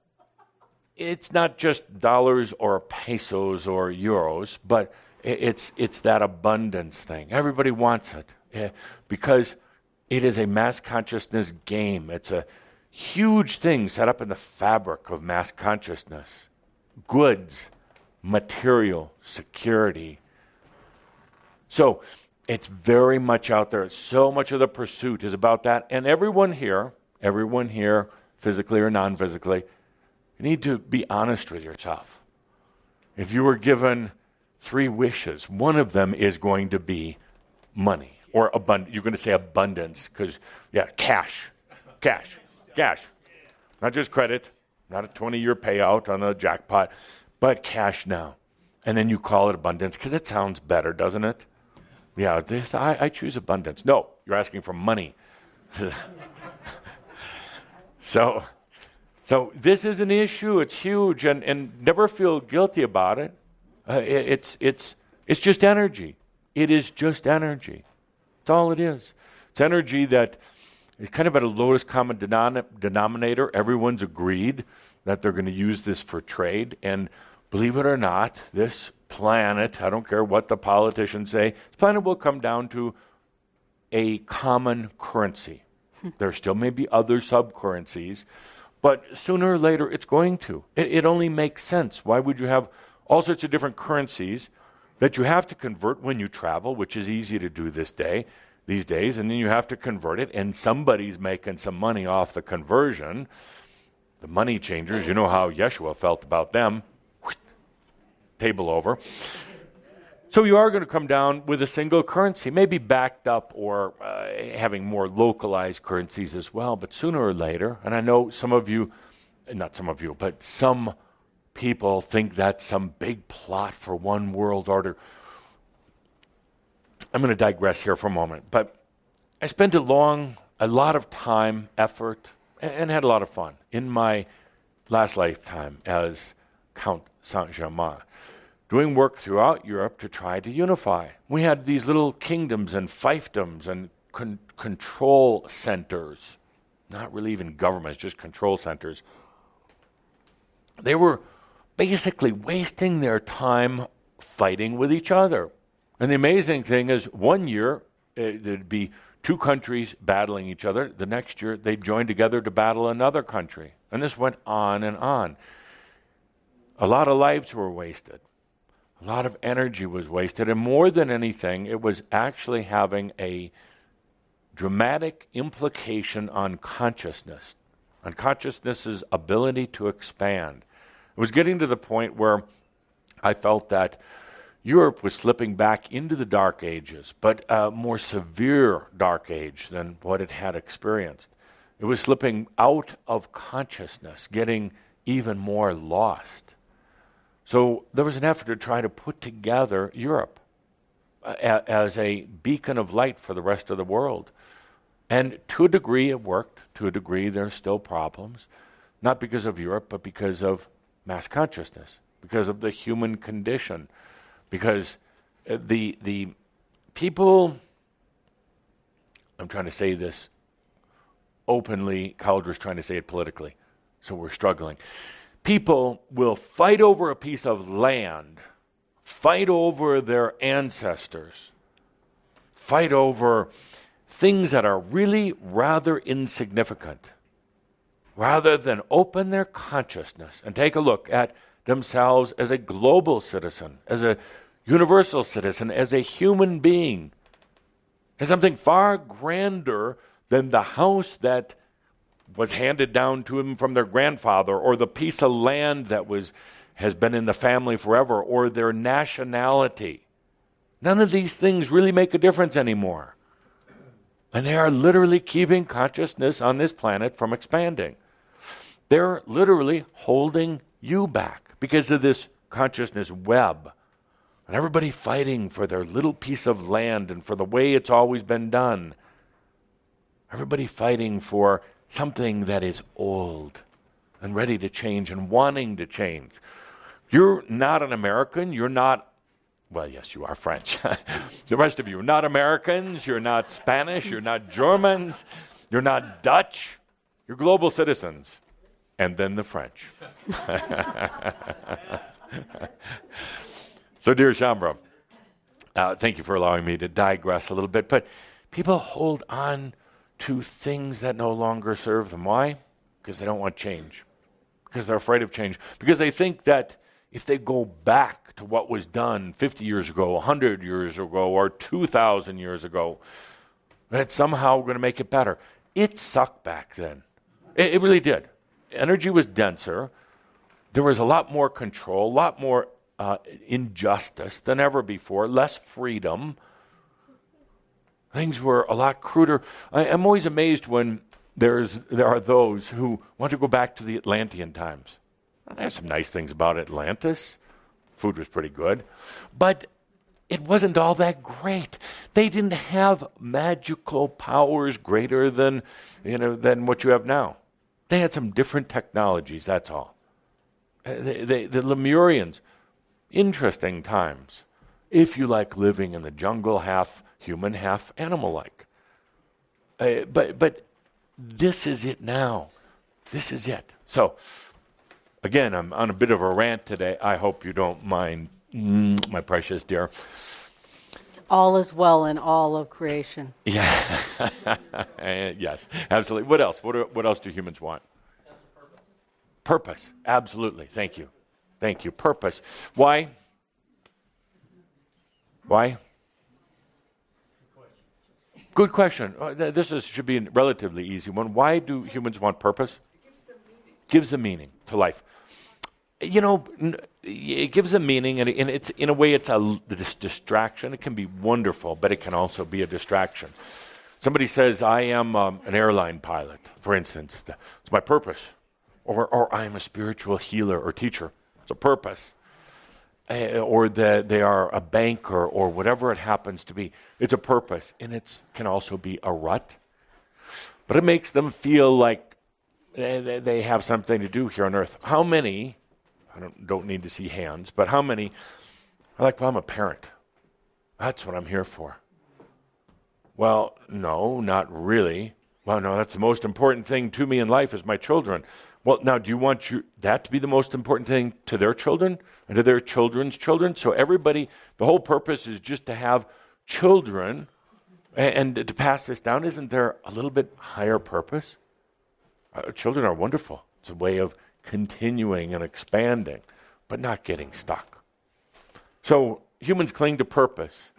it's not just dollars or pesos or euros, but it's, it's that abundance thing. Everybody wants it yeah, because it is a mass consciousness game. It's a huge thing set up in the fabric of mass consciousness goods, material, security. So it's very much out there. So much of the pursuit is about that. And everyone here, everyone here, physically or non physically, you need to be honest with yourself. If you were given three wishes, one of them is going to be money or abundance. You're going to say abundance because, yeah, cash, cash, cash. Not just credit, not a 20 year payout on a jackpot, but cash now. And then you call it abundance because it sounds better, doesn't it? Yeah, this, I, I choose abundance. No, you're asking for money. [LAUGHS] so, so this is an issue. It's huge, and, and never feel guilty about it. Uh, it. It's it's it's just energy. It is just energy. That's all it is. It's energy that is kind of at a lowest common denom- denominator. Everyone's agreed that they're going to use this for trade, and believe it or not, this planet, I don't care what the politicians say, this planet will come down to a common currency. Hmm. there still may be other sub currencies, but sooner or later, it's going to. It, it only makes sense. Why would you have all sorts of different currencies that you have to convert when you travel, which is easy to do this day, these days, and then you have to convert it, and somebody's making some money off the conversion. The money changers, you know how Yeshua felt about them. Table over. So you are going to come down with a single currency, maybe backed up or uh, having more localized currencies as well. But sooner or later, and I know some of you, not some of you, but some people think that's some big plot for one world order. I'm going to digress here for a moment, but I spent a long, a lot of time, effort, and, and had a lot of fun in my last lifetime as Count Saint Germain doing work throughout Europe to try to unify. We had these little kingdoms and fiefdoms and con- control centers, not really even governments, just control centers. They were basically wasting their time fighting with each other. And the amazing thing is, one year uh, there'd be two countries battling each other. The next year they'd join together to battle another country. And this went on and on. A lot of lives were wasted. A lot of energy was wasted. And more than anything, it was actually having a dramatic implication on consciousness, on consciousness's ability to expand. It was getting to the point where I felt that Europe was slipping back into the Dark Ages, but a more severe Dark Age than what it had experienced. It was slipping out of consciousness, getting even more lost. So there was an effort to try to put together Europe uh, as a beacon of light for the rest of the world. And to a degree, it worked. To a degree, there are still problems, not because of Europe, but because of mass consciousness, because of the human condition, because uh, the the people. I'm trying to say this openly. Cauldre's trying to say it politically, so we're struggling. People will fight over a piece of land, fight over their ancestors, fight over things that are really rather insignificant, rather than open their consciousness and take a look at themselves as a global citizen, as a universal citizen, as a human being, as something far grander than the house that was handed down to him from their grandfather or the piece of land that was has been in the family forever or their nationality. None of these things really make a difference anymore. And they are literally keeping consciousness on this planet from expanding. They're literally holding you back because of this consciousness web. And everybody fighting for their little piece of land and for the way it's always been done. Everybody fighting for something that is old and ready to change and wanting to change. You're not an American. You're not, well, yes, you are French. [LAUGHS] the rest of you are not Americans. You're not Spanish. You're not Germans. You're not Dutch. You're global citizens and then the French. [LAUGHS] so, dear Shaumbra, uh, thank you for allowing me to digress a little bit. But people hold on to things that no longer serve them. Why? Because they don't want change, because they're afraid of change, because they think that if they go back to what was done 50 years ago, 100 years ago, or 2,000 years ago, that it's somehow going to make it better. It sucked back then. It, it really did energy was denser. There was a lot more control, a lot more uh, injustice than ever before, less freedom. Things were a lot cruder. I, am always amazed when there's, there are those who want to go back to the Atlantean times. There's some nice things about Atlantis. Food was pretty good. But it wasn't all that great. They didn't have magical powers greater than, you know, than what you have now. They had some different technologies, that's all. Uh, they, they, the Lemurians, interesting times. If you like living in the jungle, half human, half animal like. Uh, but, but this is it now. This is it. So, again, I'm on a bit of a rant today. I hope you don't mind, mm, my precious dear. All is well in all of creation. Yeah. [LAUGHS] yes, absolutely. What else? What, are, what else do humans want? Purpose. purpose. Absolutely. Thank you. Thank you. Purpose. Why? Why? Good question. Uh, this is, should be a relatively easy one. Why do humans want purpose? It gives them meaning. Gives them meaning to life you know, it gives a meaning, and, it's in a way, it's a distraction. It can be wonderful, but it can also be a distraction. Somebody says, "I am um, an airline pilot," for instance. It's my purpose, or or I am a spiritual healer or teacher. It's a purpose, uh, or that they are a banker or whatever it happens to be. It's a purpose, and it can also be a rut. But it makes them feel like eh, they have something to do here on earth. How many? I don't, don't need to see hands, but how many are like, well, I'm a parent. That's what I'm here for. Well, no, not really. Well, no, that's the most important thing to me in life is my children. Well, now, do you want you, that to be the most important thing to their children and to their children's children? So everybody, the whole purpose is just to have children and, and to pass this down. Isn't there a little bit higher purpose? Uh, children are wonderful. It's a way of continuing and expanding, but not getting stuck. So humans cling to purpose.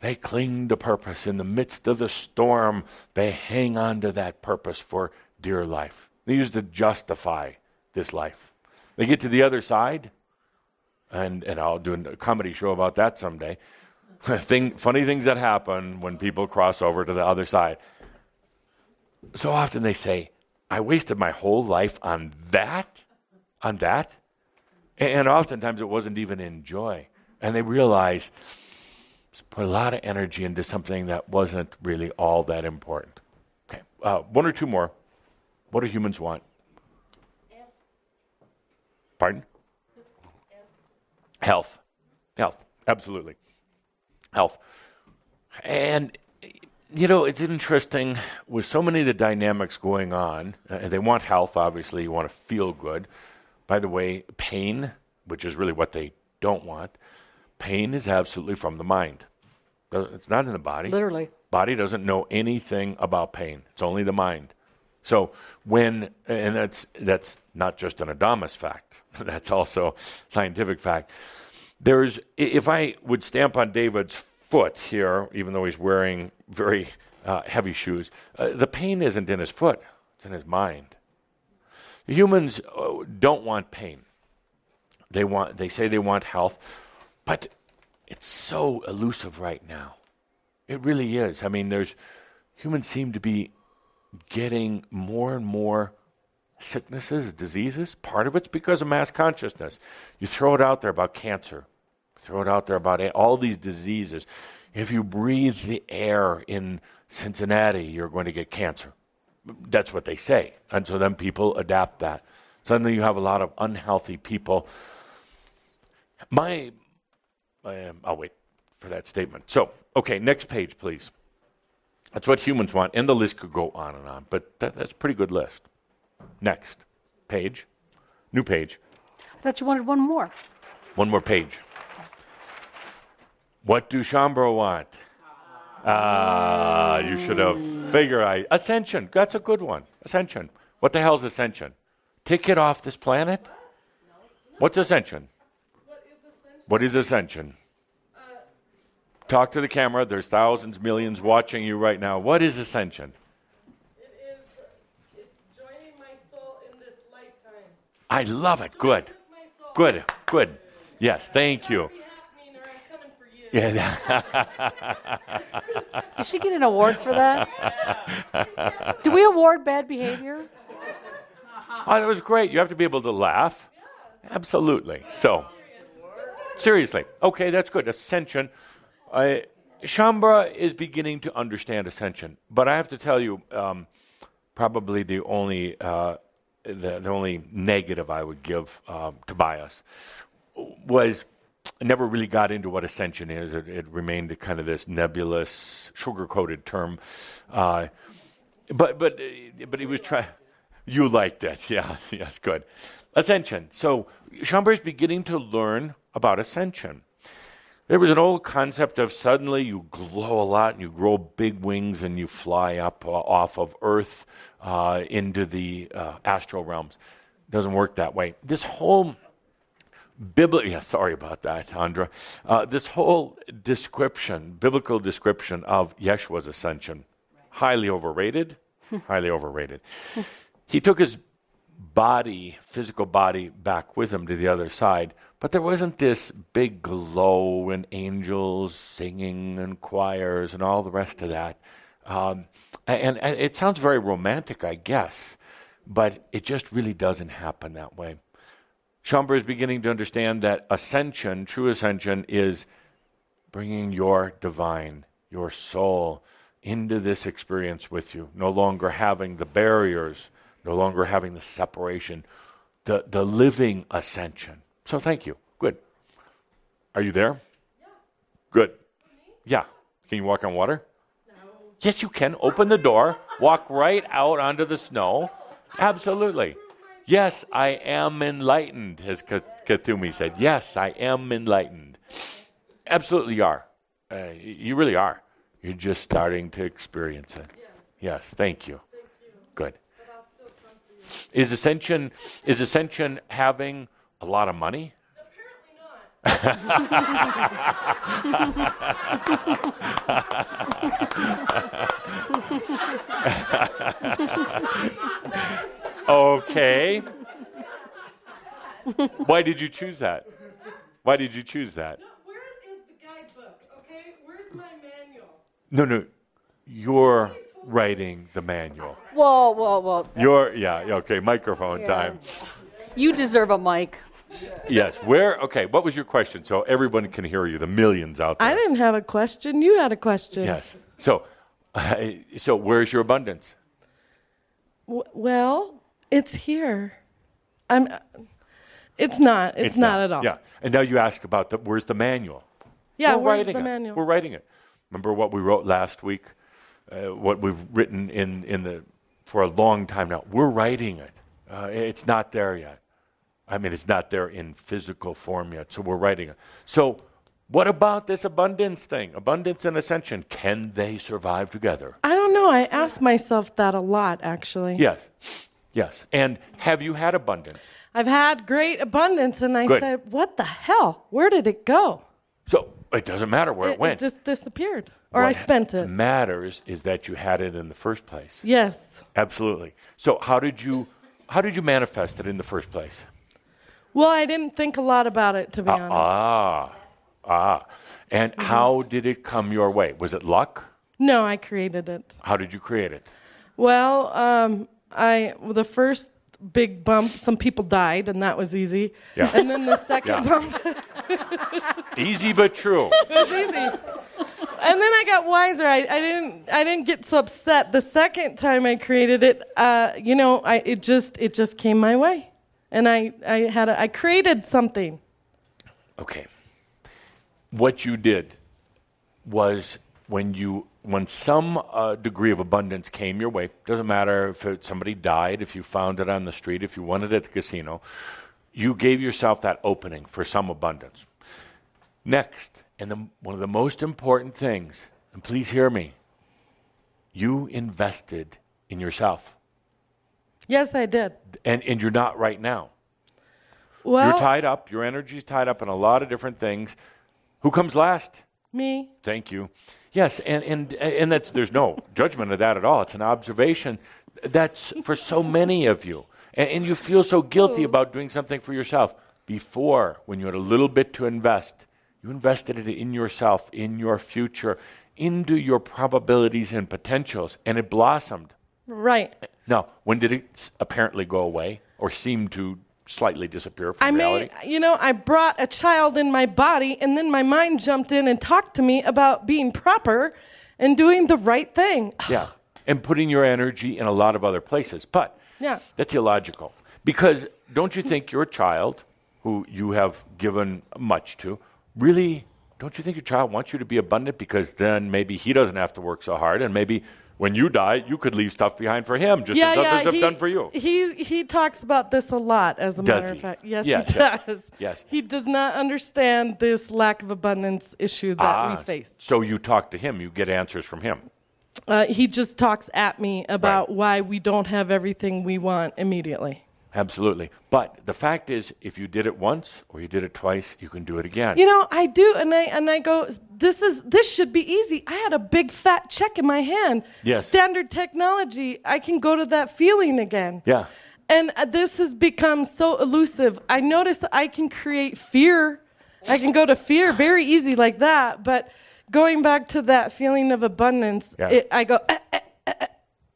They cling to purpose. In the midst of the storm, they hang on to that purpose for dear life. They use to justify this life. They get to the other side, and, and I'll do a comedy show about that someday. [LAUGHS] Thing, funny things that happen when people cross over to the other side. So often they say, I wasted my whole life on that, on that. And oftentimes it wasn't even in joy. And they realize put a lot of energy into something that wasn't really all that important. Okay, uh, one or two more. What do humans want? Pardon? Health. Health, absolutely. Health. And you know, it's interesting with so many of the dynamics going on. Uh, they want health, obviously. You want to feel good. By the way, pain, which is really what they don't want, pain is absolutely from the mind. It's not in the body. Literally. Body doesn't know anything about pain. It's only the mind. So when, and that's that's not just an Adamus fact. [LAUGHS] that's also scientific fact. There's, if I would stamp on David's foot here, even though he's wearing very uh, heavy shoes, uh, the pain isn't in his foot; it's in his mind. Humans uh, don't want pain. They want. They say they want health, but it's so elusive right now. It really is. I mean, there's humans seem to be getting more and more sicknesses, diseases. Part of it's because of mass consciousness. You throw it out there about cancer, throw it out there about all these diseases. If you breathe the air in Cincinnati, you're going to get cancer. That's what they say. And so then people adapt that. Suddenly you have a lot of unhealthy people. My, um, I'll wait for that statement. So, okay, next page, please. That's what humans want. And the list could go on and on, but that, that's a pretty good list. Next page. New page. I thought you wanted one more. One more page. What do Shaumbra want? Ah, you should have figured I Ascension. That's a good one. Ascension. What the hell's Ascension? Ticket off this planet? What's Ascension? What is Ascension? Talk to the camera. There's thousands, millions watching you right now. What is Ascension? It is, it's joining my soul in this lifetime. I love it. Good. Good. Good. Yes, thank you. Be happening or I'm coming for you. Yeah. Did she get an award for that? Do we award bad behavior? Oh, that was great. You have to be able to laugh. Absolutely. So, seriously. Okay, that's good. Ascension. Uh, Shaumbra is beginning to understand ascension, but I have to tell you, um, probably the only uh, the, the only negative I would give um, Tobias was I never really got into what ascension is. It, it remained kind of this nebulous, sugar-coated term. Uh, but but uh, but he was trying. You liked it, [LAUGHS] yeah. Yes, good. Ascension. So Shaumbra is beginning to learn about ascension. There was an old concept of suddenly you glow a lot and you grow big wings and you fly up uh, off of Earth uh, into the uh, astral realms. Doesn't work that way. This whole biblical, yeah, sorry about that, Andra. Uh, this whole description, biblical description of Yeshua's ascension, highly overrated, [LAUGHS] highly overrated. He took his body, physical body, back with him to the other side, but there wasn't this big glow and angels singing and choirs and all the rest of that. Um, and, and it sounds very romantic, I guess, but it just really doesn't happen that way. Shaumbra is beginning to understand that ascension, true ascension, is bringing your divine, your soul, into this experience with you, no longer having the barriers, no longer having the separation, the, the living ascension. So thank you. Good. Are you there? Yeah. Good. Yeah. Can you walk on water? No. Yes, you can. Open the door, walk right out onto the snow. Absolutely. Yes, I am enlightened, as Kuthumi said. Yes, I am enlightened. Absolutely, you are. Uh, you really are. You're just starting to experience it. Yes, thank you. Good. Is ascension is ascension having a lot of money? Apparently not. [LAUGHS] [LAUGHS] Okay. Why did you choose that? Why did you choose that? No, where is the guidebook? Okay, where's my manual? No, no. You're writing the manual. Whoa, whoa, whoa. You're yeah, yeah, okay, microphone Yeah. time. You deserve a mic. Yes. Where okay, what was your question? So everyone can hear you, the millions out there. I didn't have a question. You had a question. Yes. So [LAUGHS] so where's your abundance? W- well, it's here. I'm. It's not. It's, not, at all. Yeah. And now you ask about the where's the manual? Yeah. We're where's writing the it. manual? We're writing it. Remember what we wrote last week? uh, what we've written in, in the, for a long time now. We're writing it. Uh, it's not there yet. I mean, it's not there in physical form yet, so we're writing it. So, what about this abundance thing? Abundance and ascension, can they survive together? I don't know. I ask myself that a lot, actually. Yes. Yes. And have you had abundance? I've had great abundance, and I Good. said, "What the hell? Where did it go? So, it doesn't matter where it, went. It just disappeared, or I spent it." matters is that you had it in the first place. Yes. Absolutely. So, how did you how did you manifest it in the first place? Well, I didn't think a lot about it, to be honest. Ah, ah. And Mm-hmm. how did it come your way? Was it luck? no, I created it. How did you create it? Well, um, I well, the first big bump, some people died, and that was easy. Yeah. And then the second Yeah. bump [LAUGHS] Easy but true. [LAUGHS] It was easy. And then I got wiser. I, I didn't I didn't get so upset. The second time I created it, uh, you know, I it just it just came my way, and I I had a, I created something. Okay. What you did was when you when some uh, degree of abundance came your way, doesn't matter if it, somebody died, if you found it on the street, if you won it at the casino, you gave yourself that opening for some abundance. Next, and the, one of the most important things, and please hear me, you invested in yourself. Yes, I did. And, and you're not right now. Well, you're tied up, your energy's tied up in a lot of different things. Who comes last? me. Thank you. Yes, and and and that's there's no judgment of that at all. It's an observation. That's for so many of you, and, and you feel so guilty oh. about doing something for yourself. Before, when you had a little bit to invest, you invested it in yourself, in your future, into your probabilities and potentials, and it blossomed. Right. Now, when did it apparently go away or seem to slightly disappear from I reality? made, you know, I brought a child in my body, and then my mind jumped in and talked to me about being proper and doing the right thing. [SIGHS] Yeah. And putting your energy in a lot of other places. But Yeah. that's illogical. Because don't you think your child, who you have given much to, really, don't you think your child wants you to be abundant? Because then maybe he doesn't have to work so hard. And maybe when you die, you could leave stuff behind for him, just as others have he, done for you. He he talks about this a lot, as a Does matter he? of fact. Yes, Yes, he yes. does. Yes. He does not understand this lack of abundance issue that Ah, we face. So you talk to him, you get answers from him. Uh, he just talks at me about why we don't have everything we want immediately. Absolutely. But the fact is, if you did it once or you did it twice, you can do it again. You know, I do, and I and I go. This is this should be easy. I had a big fat check in my hand. Yes. Standard technology. I can go to that feeling again. Yeah. And uh, this has become so elusive. I notice that I can create fear. I can go to fear very easy like that. But going back to that feeling of abundance, Yeah. it, I go. "Eh, eh,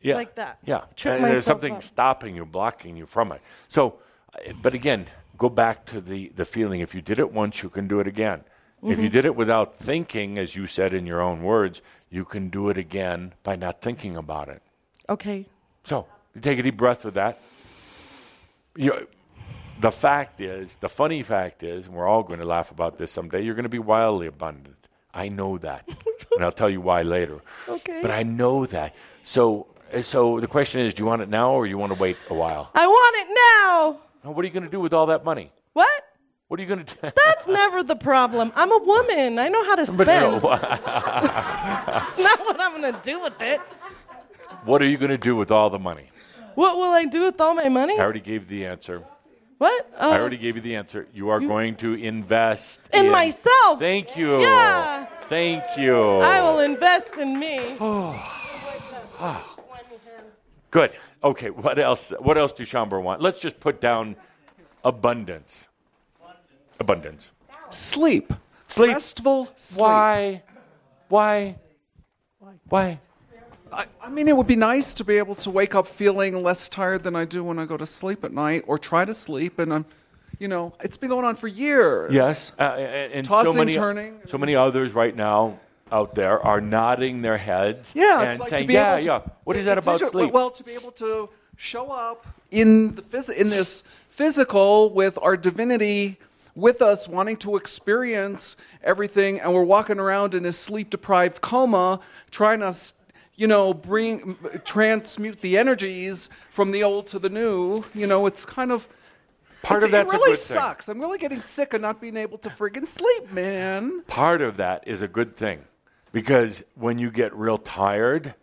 yeah. like that. Yeah, Trip and there's something up. stopping you, blocking you from it. So, uh, but again, go back to the the feeling. If you did it once, you can do it again. If Mm-hmm. you did it without thinking, as you said in your own words, you can do it again by not thinking about it. okay. So, you take a deep breath with that. You, the fact is, the funny fact is, and we're all going to laugh about this someday. You're going to be wildly abundant. I know that, [LAUGHS] and I'll tell you why later. Okay. But I know that. So, so the question is, do you want it now or you want to wait a while? I want it now. Now, what are you going to do with all that money? What? What are you going to do? [LAUGHS] That's never the problem. I'm a woman. I know how to spend. But, no, That's not what I'm going to do with it. what are you going to do with all the money? What will I do with all my money? I already gave the answer. What? Uh, I already gave you the answer. You are going to invest in myself. Thank you. Yeah. Thank you. I will invest in me. [SIGHS] Good. Okay. What else? What else do Shaumbra want? Let's just put down abundance. Abundance. Sleep. Sleep. Restful sleep. Why? Why? Why? I, I mean, it would be nice to be able to wake up feeling less tired than I do when I go to sleep at night, or try to sleep. And I'm, you know, it's been going on for years. Yes. Uh, and and Tossing, so many, turning. so many others right now out there are nodding their heads. Yeah, and like saying, "Yeah, to, yeah." What is that about sleep? Well, to be able to show up in the phys- in this physical with our divinity with us, wanting to experience everything, and we're walking around in a sleep-deprived coma, trying to, you know, bring transmute the energies from the old to the new. You know, it's kind of Part of a really good thing. sucks. I'm really getting sick of not being able to friggin' sleep, man. Part of that is a good thing because when you get real tired,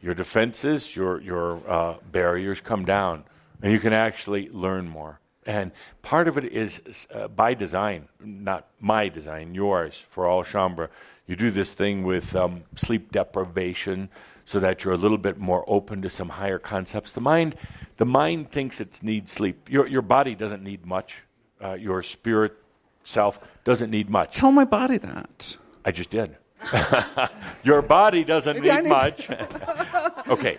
your defenses, your, your uh, barriers come down and you can actually learn more. And part of it is uh, by design, not my design, yours for all Shaumbra. You do this thing with um, sleep deprivation so that you're a little bit more open to some higher concepts. The mind, the mind thinks it needs sleep. Your, your body doesn't need much. Uh, your spirit self doesn't need much. Tell my body that. I just did. [LAUGHS] Your body doesn't need need much. [LAUGHS] okay.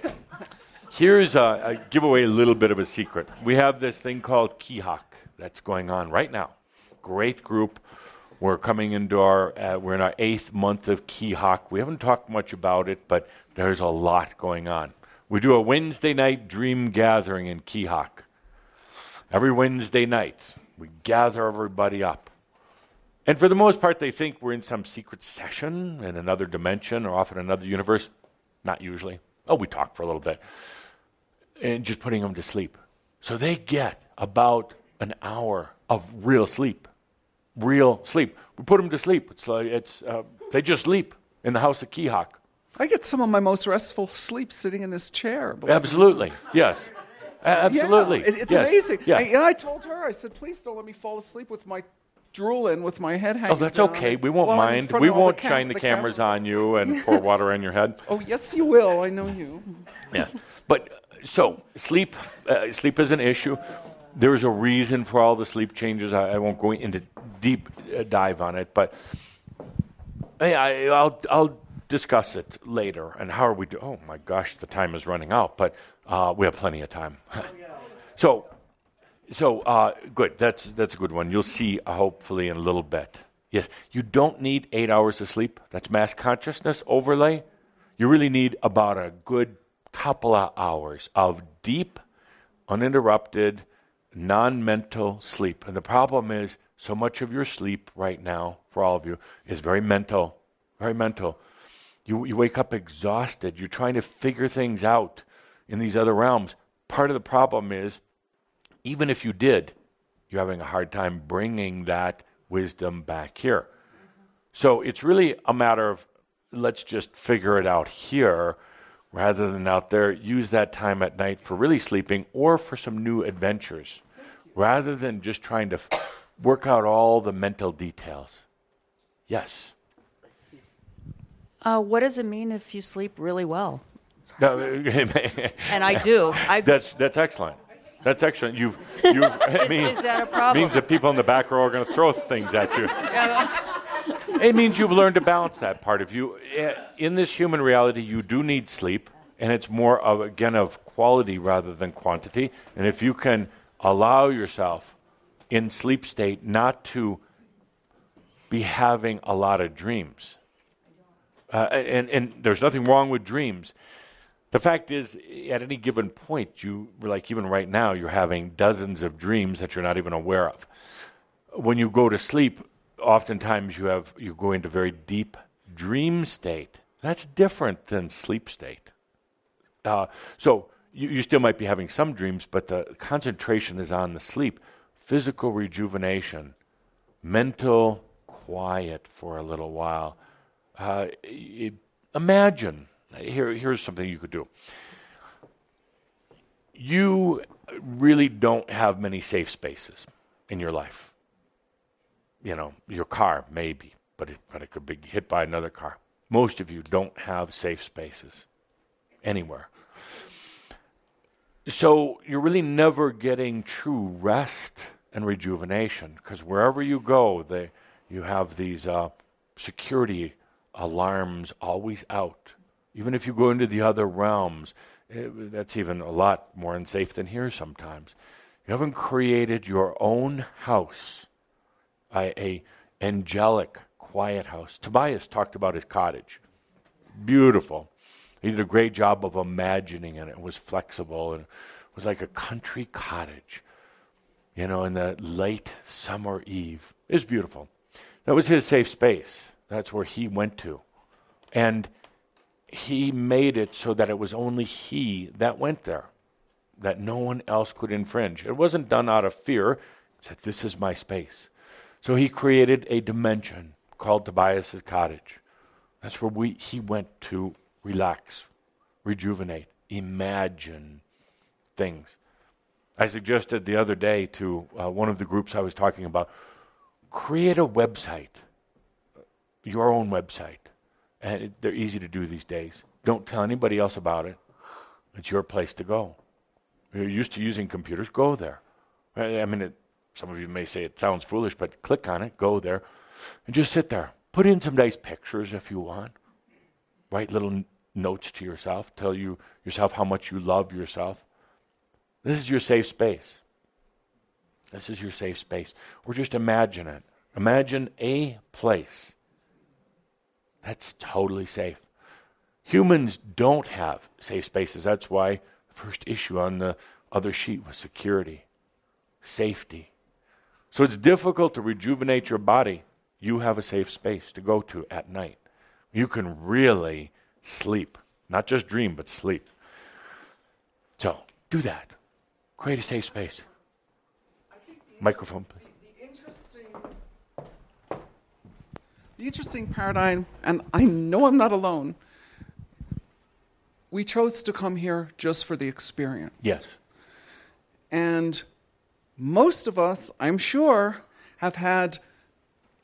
Here's a, a give away a little bit of a secret. We have this thing called Keahak that's going on right now. Great group. We're coming into our uh, we're in our eighth month of Keahak. We haven't talked much about it, but there's a lot going on. We do a Wednesday night dream gathering in Keahak. Every Wednesday night, we gather everybody up. And for the most part, they think we're in some secret session in another dimension or off in another universe. Not usually. Oh, we talk for a little bit. And just putting them to sleep. So they get about an hour of real sleep. Real sleep. We put them to sleep. It's like it's uh, they just sleep in the house of Keahak. I get some of my most restful sleep sitting in this chair. believe it or Absolutely. Yes. Absolutely. Yeah, it's Yes. amazing. Yes. I, yeah, I told her, I said, please don't let me fall asleep with my drooling, with my head hanging Oh, that's down okay. We won't while mind. We won't cam- shine the, cameras on you [LAUGHS] and pour water on your head. Oh, yes, you will. I know you. Yes. But so sleep, uh, sleep is an issue. There's a reason for all the sleep changes. I, I won't go into deep uh, dive on it, but hey, I, I'll I'll discuss it later. And how are we doing? Oh my gosh, the time is running out, but uh, we have plenty of time. [LAUGHS] so, so uh, good. That's that's a good one. You'll see uh, hopefully in a little bit. Yes, you don't need eight hours of sleep. That's mass consciousness overlay. You really need about a good couple of hours of deep, uninterrupted, non mental sleep. And the problem is, so much of your sleep right now, for all of you, is very mental. Very mental. You, you wake up exhausted. You're trying to figure things out in these other realms. Part of the problem is, even if you did, you're having a hard time bringing that wisdom back here. So it's really a matter of let's just figure it out here rather than out there. Use that time at night for really sleeping or for some new adventures rather than just trying to f- work out all the mental details. Yes. Uh, what does it mean if you sleep really well? No, [LAUGHS] And I do. I, that's, that's excellent. That's excellent. You've, [LAUGHS] you've, it is, means, is that a problem? means that people in the back row are going to throw things at you. it means you've learned to balance that part of you. Eh, In this human reality, you do need sleep, and it's more of again of quality rather than quantity. And if you can allow yourself in sleep state not to be having a lot of dreams, uh, and and there's nothing wrong with dreams. The fact is, at any given point, you like even right now, you're having dozens of dreams that you're not even aware of. When you go to sleep, oftentimes you have you go into very deep dream state. That's different than sleep state. Uh, so you, you still might be having some dreams, but the concentration is on the sleep, physical rejuvenation, mental quiet for a little while. Uh, imagine here, here's something you could do. You really don't have many safe spaces in your life. You know, your car, maybe, but it, but it could be hit by another car. Most of you don't have safe spaces anywhere. So you're really never getting true rest and rejuvenation because wherever you go, they, you have these uh, security alarms always out. Even if you go into the other realms, eh, that's even a lot more unsafe than here sometimes. You haven't created your own house, a, a angelic, quiet house. Tobias talked about his cottage. Beautiful. He did a great job of imagining it. It was flexible and it was like a country cottage, you know, in the late summer eve. It was beautiful. That was his safe space. That's where he went to. And he made it so that it was only he that went there, that no one else could infringe. It wasn't done out of fear. He said, This is my space. So he created a dimension called Tobias's cottage. That's where we, he went to relax, rejuvenate, imagine things. I suggested the other day to uh, one of the groups I was talking about create a website, your own website. And they're easy to do these days. Don't tell anybody else about it. It's your place to go. You're used to using computers, go there. I I mean, it, some of you may say it sounds foolish, but click on it, go there, and just sit there. Put in some nice pictures if you want. Write little n- notes to yourself. Tell you yourself how much you love yourself. This is your safe space. This is your safe space. Or just imagine it. Imagine a place that's totally safe. Humans don't have safe spaces. That's why the first issue on the other sheet was security, safety. So it's difficult to rejuvenate your body. You have a safe space to go to at night. You can really sleep, not just dream, but sleep. So do that. Create a safe space. Microphone, please. The interesting, the interesting paradigm, and I know I'm not alone. We chose to come here just for the experience. Yes. And most of us, I'm sure, have had,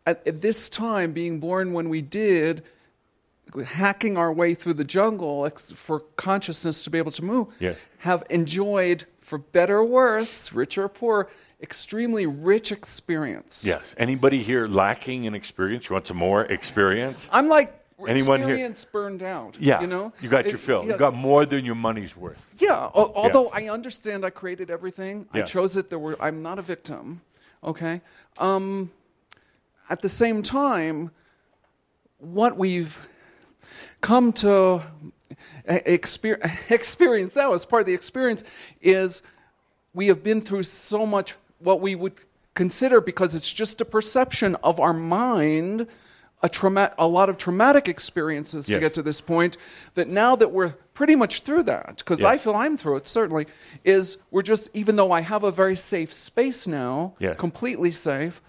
at, at this time, being born when we did, hacking our way through the jungle ex- for consciousness to be able to move, Yes. have enjoyed, for better or worse, rich or poor, extremely rich experience. Yes. Anybody here lacking in experience? You want some more experience? I'm like Anyone here- experience burned out. Yeah. you know, You got It- your fill. yeah. You got more than your money's worth. Yeah, al- although I understand I created everything, I chose it. There were I'm not a victim. Okay. Um, at the same time, what we've come to [LAUGHS] experience now as part of the experience is we have been through so much what we would consider because it's just a perception of our mind a trauma- a lot of traumatic experiences Yes. to get to this point that now that we're pretty much through that because I feel I'm through it certainly is we're just even though I have a very safe space now Yes. completely safe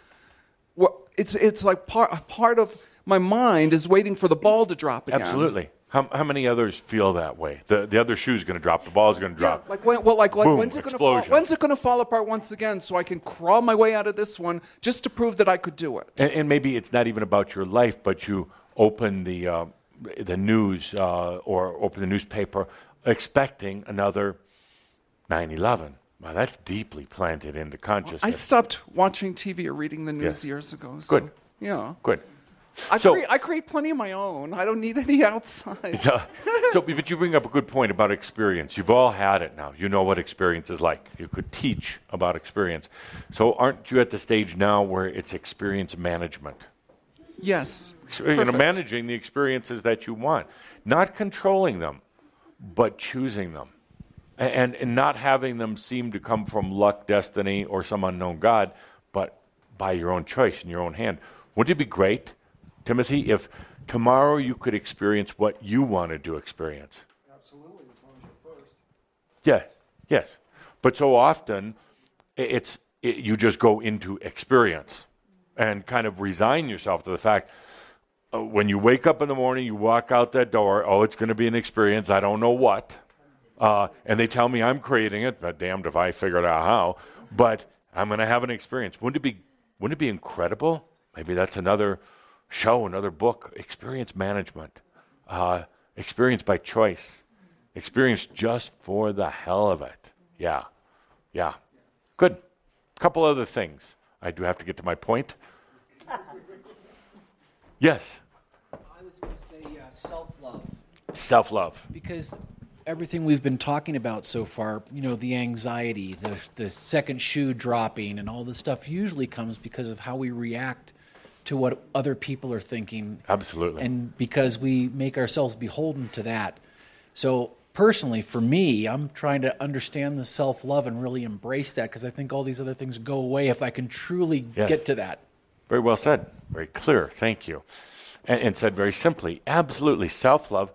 it's it's like part part of my mind is waiting for the ball to drop again. Absolutely. How, how many others feel that way? The, the other shoe's going to drop. The ball's going to drop. Yeah, like when, well, like, like Boom, when's it going to fall? When's it going to fall apart once again? So I can crawl my way out of this one just to prove that I could do it. And, and maybe it's not even about your life, but you open the, uh, the news uh, or open the newspaper expecting another 9 11. Well, that's deeply planted into consciousness. I stopped watching TV or reading the news Yes. years ago. So, Good. Yeah. Good. I, So- create, I create plenty of my own. I don't need any [LAUGHS] outside. So, so, but you bring up a good point about experience. You've all had it now. You know what experience is like. You could teach about experience. So, aren't you at the stage now where it's experience management? yes. You know, managing the experiences that you want, not controlling them, but choosing them, and, and not having them seem to come from luck, destiny, or some unknown God, but by your own choice and your own hand. Wouldn't it be great, Timothy, if tomorrow you could experience what you wanted to experience? Absolutely, as long as you're first. Yeah, yes. But so often, it's it, you just go into experience and kind of resign yourself to the fact. Uh, when you wake up in the morning, you walk out that door. Oh, it's going to be an experience. I don't know what, uh, and they tell me I'm creating it. But damned if I figured out how. But I'm going to have an experience. Wouldn't it be? Wouldn't it be incredible? Maybe that's another show, another book. Experience management, uh, experience by choice, experience just for the hell of it. Yeah, yeah. Good. A Couple other things. I do have to get to my point. Yes, I was going to say uh, self love self love. because everything we've been talking about so far, you know, the anxiety, the the second shoe dropping, and all this stuff usually comes because of how we react to what other people are thinking, Absolutely. and because we make ourselves beholden to that. So personally, for me, I'm trying to understand the self love and really embrace that because I think all these other things go away if I can truly Yes. get to that. Very well said. Very clear. Thank you. And, and said very simply absolutely self love.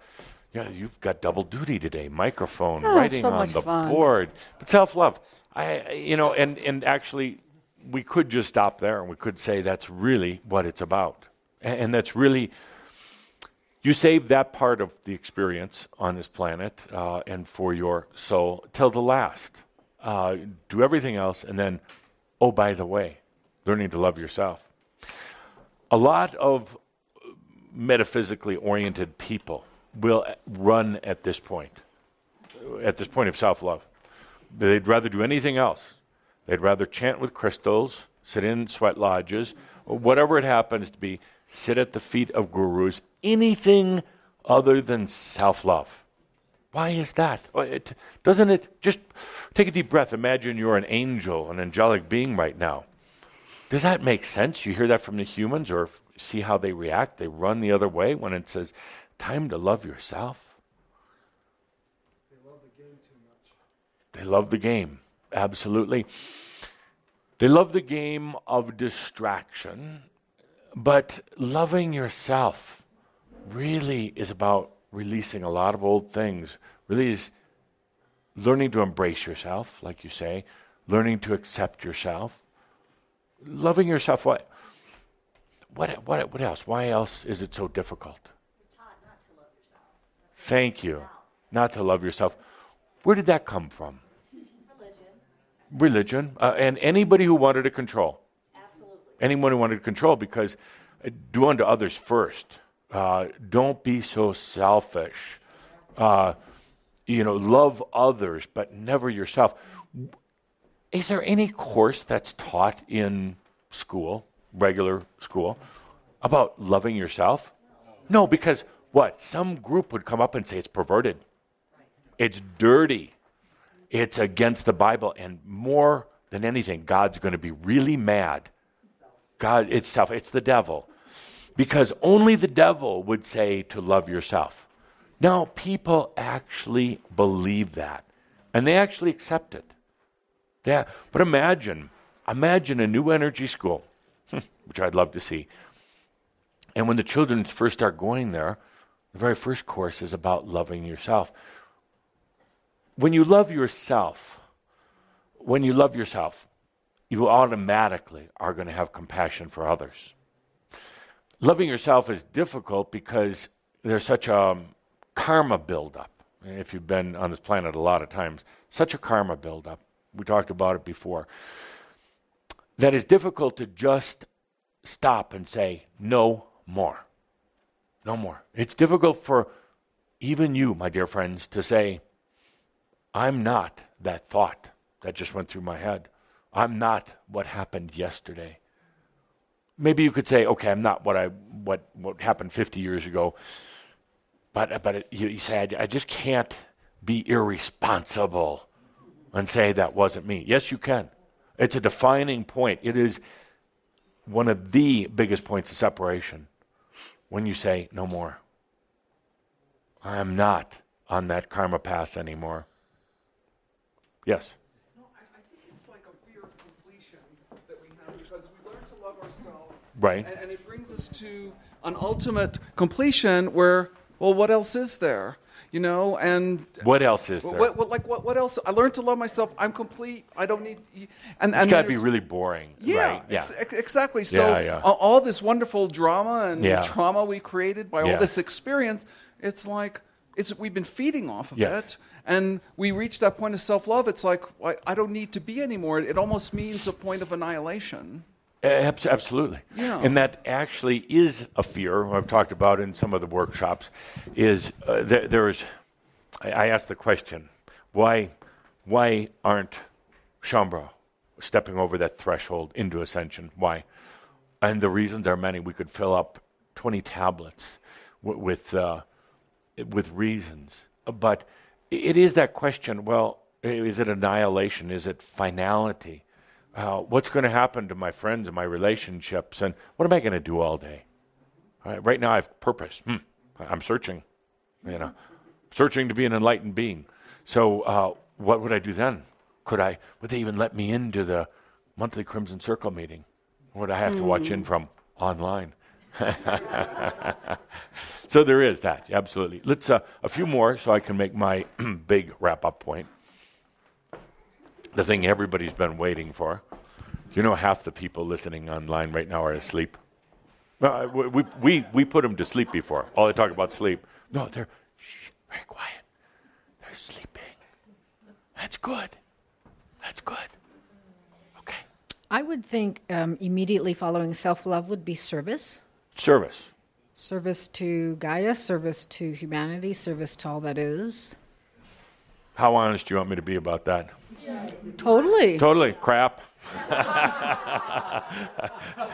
Yeah, you've got double duty today: microphone, Oh, writing so on the fun. board. But self-love, I, you know, and and actually, we could just stop there and we could say that's really what it's about, and, that's really. You save that part of the experience on this planet uh, and for your soul till the last. Uh, do everything else, and then, oh, by the way, learning to love yourself. A lot of metaphysically oriented people will run at this point, at this point of self love. They'd rather do anything else. They'd rather chant with crystals, sit in sweat lodges, or whatever it happens to be, sit at the feet of gurus, anything other than self love. Why is that? It, doesn't it just take a deep breath? Imagine you're an angel, an angelic being right now. Does that make sense? You hear that from the humans or see how they react? They run the other way when it says, time to love yourself. They love the game too much. They love the game, absolutely. They love the game of distraction, but loving yourself really is about releasing a lot of old things. Really is learning to embrace yourself, like you say, learning to accept yourself, loving yourself. What? What? What? What else? Why else is it so difficult? You're taught not to love yourself. Thank you. Not to love yourself. Where did that come from? Religion. Uh, and anybody who wanted to control. Absolutely. Anyone who wanted to control because uh, do unto others first. Uh, don't be so selfish. Uh, you know, love others, but never yourself. Is there any course that's taught in school, regular school, about loving yourself? No, because what? Some group would come up and say it's perverted. It's dirty. It's against the Bible. And more than anything, God's going to be really mad. God itself, it's the devil. Because only the devil would say to love yourself. Now, people actually believe that. And they actually accept it. They, but imagine, imagine a new energy school, [LAUGHS] which I'd love to see. And when the children first start going there, the very first course is about loving yourself. When you love yourself, when you love yourself, you automatically are going to have compassion for others. Loving yourself is difficult because there's such a um, karma buildup. If you've been on this planet a lot of times, such a karma buildup. We talked about it before. That is difficult to just stop and say, no more. No more. It's difficult for even you, my dear friends, to say, I'm not that thought that just went through my head. I'm not what happened yesterday. Maybe you could say, okay, I'm not what I what what happened 50 years ago. But but it, you, you say I, I just can't be irresponsible and say that wasn't me. Yes, you can. It's a defining point. It is one of the biggest points of separation when you say, no more. I am not on that karma path anymore. Yes. No, I, I think it's like a fear of completion that we have because we learn to love ourselves. Right. And, and it brings us to an ultimate completion where, well, what else is there? You know, and What else is there? what, what, like what, what else? I learned to love myself. I'm complete. I don't need. y- And it's and got to be really boring, Yeah, right? Yeah. ex- ex- exactly. So Yeah, yeah. all this wonderful drama and Yeah. trauma we created by all this experience, it's like it's we've been feeding off of Yes. it, and we reach that point of self-love. It's like I, I don't need to be anymore. It almost means a point of annihilation. Absolutely. Yeah. And that actually is a fear I've talked about in some of the workshops. Is uh, there, there is, I, I asked the question, why, why aren't Shaumbra stepping over that threshold into ascension? Why? And the reasons are many. We could fill up 20 tablets w- with, uh, with reasons. But it is that question well, is it annihilation? Is it finality? Uh, what's going to happen to my friends and my relationships? And what am I going to do all day? All right, right now, I have purpose. Hmm. I'm searching, you know, searching to be an enlightened being. So, uh, what would I do then? Could I? Would they even let me into the monthly Crimson Circle meeting? Or would I have to watch in from online? [LAUGHS] so there is that, absolutely. Let's uh, a few more so I can make my [CLEARS THROAT] big wrap up point. The thing everybody's been waiting for. You know, half the people listening online right now are asleep. Uh, we, we, we, put them to sleep before. All they talk about sleep. No, they're shh, very quiet. They're sleeping. That's good. That's good. Okay. I would think um, immediately following self love would be service. Service. Service to Gaia, service to humanity, service to all that is. How honest do you want me to be about that? Totally. Totally crap. [LAUGHS]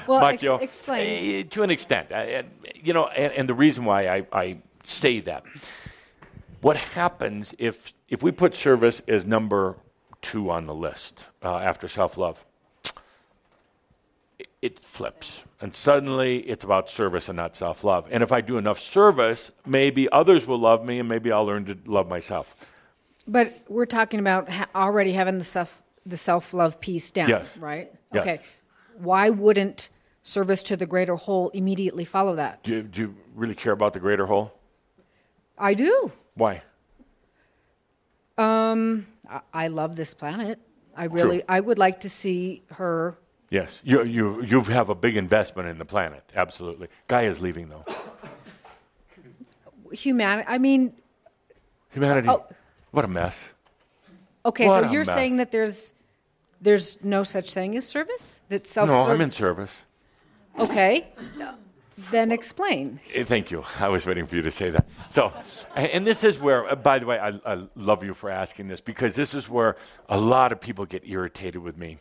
well, Mike, ex- you know, explain. eh, to an extent, and, you know, and, and the reason why I, I say that, what happens if if we put service as number two on the list uh, after self love? It, flips, and suddenly it's about service and not self love. And if I do enough service, maybe others will love me, and maybe I'll learn to love myself. But we're talking about ha- already having the self the self love piece down, Yes. right? Yes. Okay. Why wouldn't service to the greater whole immediately follow that? Do you, do you really care about the greater whole? I do. Why? Um, I, I love this planet. I really, I would like to see her. Yes, you you you have a big investment in the planet. Absolutely. Gaia's leaving though. Humanity. I mean, Humanity. Oh. What a mess. okay, What so you're saying that there's there's no such thing as service? That self No, I'm in service. Okay. Then explain. Eh, Thank you. I was waiting for you to say that. So, and, and this is where, uh, by the way, I, I love you for asking this because this is where a lot of people get irritated with me,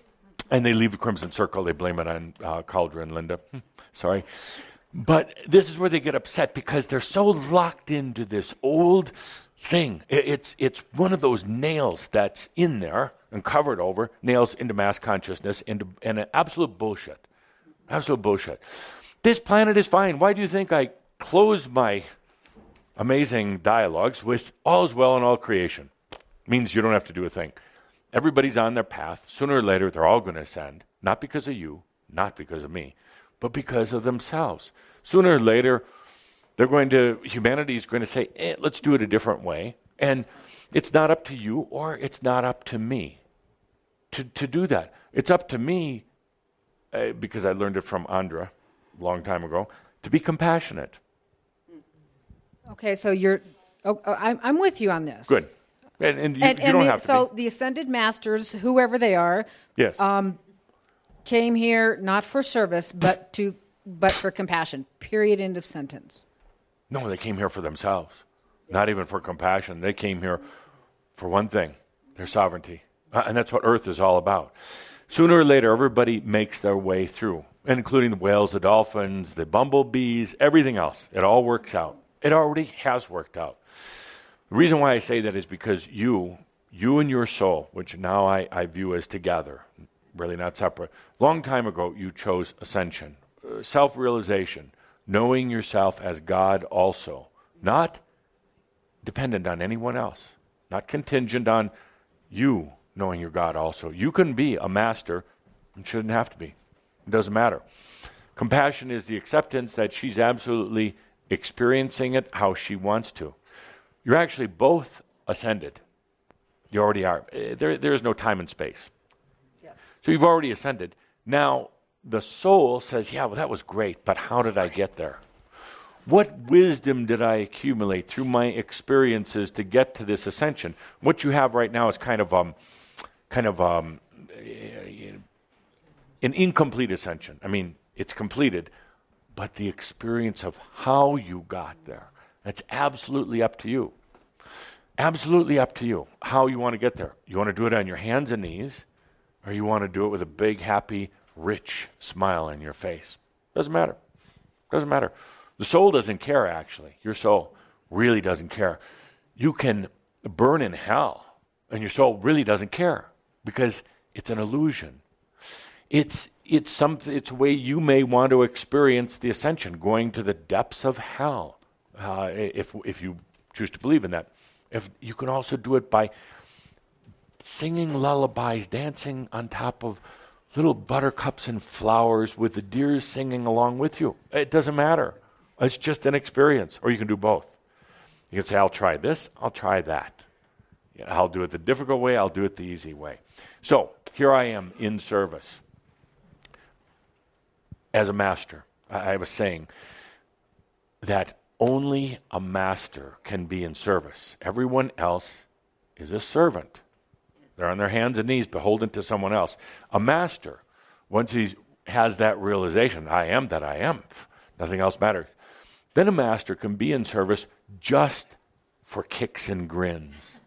and they leave the Crimson Circle. They blame it on uh, Cauldre and Linda. Hmm, Sorry, but this is where they get upset because they're so locked into this old thing. It's it's one of those nails that's in there and covered over nails into mass consciousness into and an absolute bullshit. Absolute bullshit. This planet is fine. Why do you think I close my amazing dialogues with all is well in all creation? Means you don't have to do a thing. Everybody's on their path. Sooner or later, they're all going to ascend. Not because of you, not because of me, but because of themselves. Sooner or later, they're going to, humanity is going to say, eh, let's do it a different way. And it's not up to you or it's not up to me to, to do that. It's up to me uh, because I learned it from Andra a long time ago, to be compassionate. Okay, so you're. Oh, oh, I'm, I'm with you on this. Good. And, and you, And, you don't have to so be. the ascended masters, whoever they are, Yes. came here not for service, but to but for compassion. Period. End of sentence. no, they came here for themselves, not even for compassion. They came here for one thing their sovereignty. Uh, and that's what Earth is all about. Sooner or later, everybody makes their way through, including the whales, the dolphins, the bumblebees, everything else. It all works out. It already has worked out. The reason why I say that is because you, you and your soul, which now I, I view as together, really not separate, long time ago you chose ascension, uh, self realization, knowing yourself as God also, not dependent on anyone else, not contingent on you knowing your God also. You can be a master and shouldn't have to be. It doesn't matter. Compassion is the acceptance that she's absolutely experiencing it how she wants to. You're actually both ascended. You already are. Eh, There, there is no time and space. Yes. So you've already ascended. Now, the soul says, Yeah, well, that was great, but how did I get there? What wisdom did I accumulate through my experiences to get to this ascension? What you have right now is kind of um, kind of um, an incomplete ascension. I mean, it's completed, but the experience of how you got there, that's absolutely up to you. Absolutely up to you how you want to get there. You want to do it on your hands and knees, or you want to do it with a big, happy, rich smile on your face. Doesn't matter. Doesn't matter. The soul doesn't care, actually. Your soul really doesn't care. You can burn in hell, and your soul really doesn't care because it's an illusion. It's, it's, something, it's a way you may want to experience the ascension, going to the depths of hell, uh, if, if you choose to believe in that. If, you can also do it by singing lullabies, dancing on top of little buttercups and flowers with the deers singing along with you. It doesn't matter. It's just an experience, or you can do both. You can say, I'll try this, I'll try that. I'll do it the difficult way, I'll do it the easy way. So here I am in service as a master. I have a saying that only a master can be in service. Everyone else is a servant. They're on their hands and knees, beholden to someone else. A master, once he has that realization, I am that I am, nothing else matters, then a master can be in service just for kicks and grins.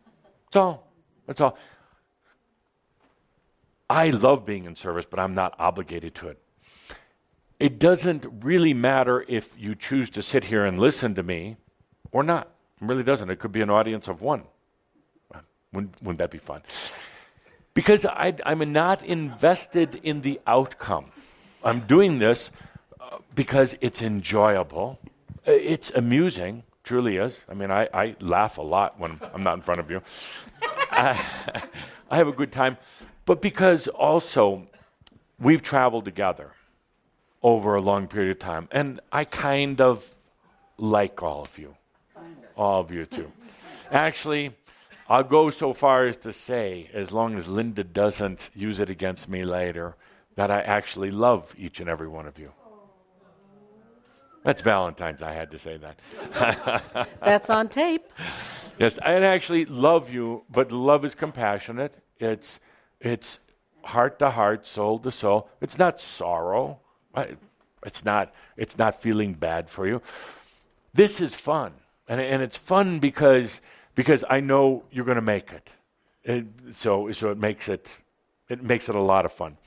That's all. That's all. I love being in service, but I'm not obligated to it. It doesn't really matter if you choose to sit here and listen to me or not. It really doesn't. It could be an audience of one. Wouldn't, wouldn't that be fun? Because I, am not invested in the outcome. I'm doing this uh, because it's enjoyable, uh, it's amusing, truly is. I mean, I, I laugh a lot when I'm not in front of you. [LAUGHS] I, I have a good time. But because also we've traveled together over a long period of time, and I kind of like all of you. All of you, too. Actually, I'll go so far as to say, as long as Linda doesn't use it against me later, that I actually love each and every one of you. That's Valentine's. I had to say that. [LAUGHS] That's on tape. Yes, I actually love you, but love is compassionate. It's it's heart to heart, soul to soul. It's not sorrow. It's not it's not feeling bad for you. This is fun, and and it's fun because because I know you're going to make it. it. So, so it makes it, it makes it a lot of fun.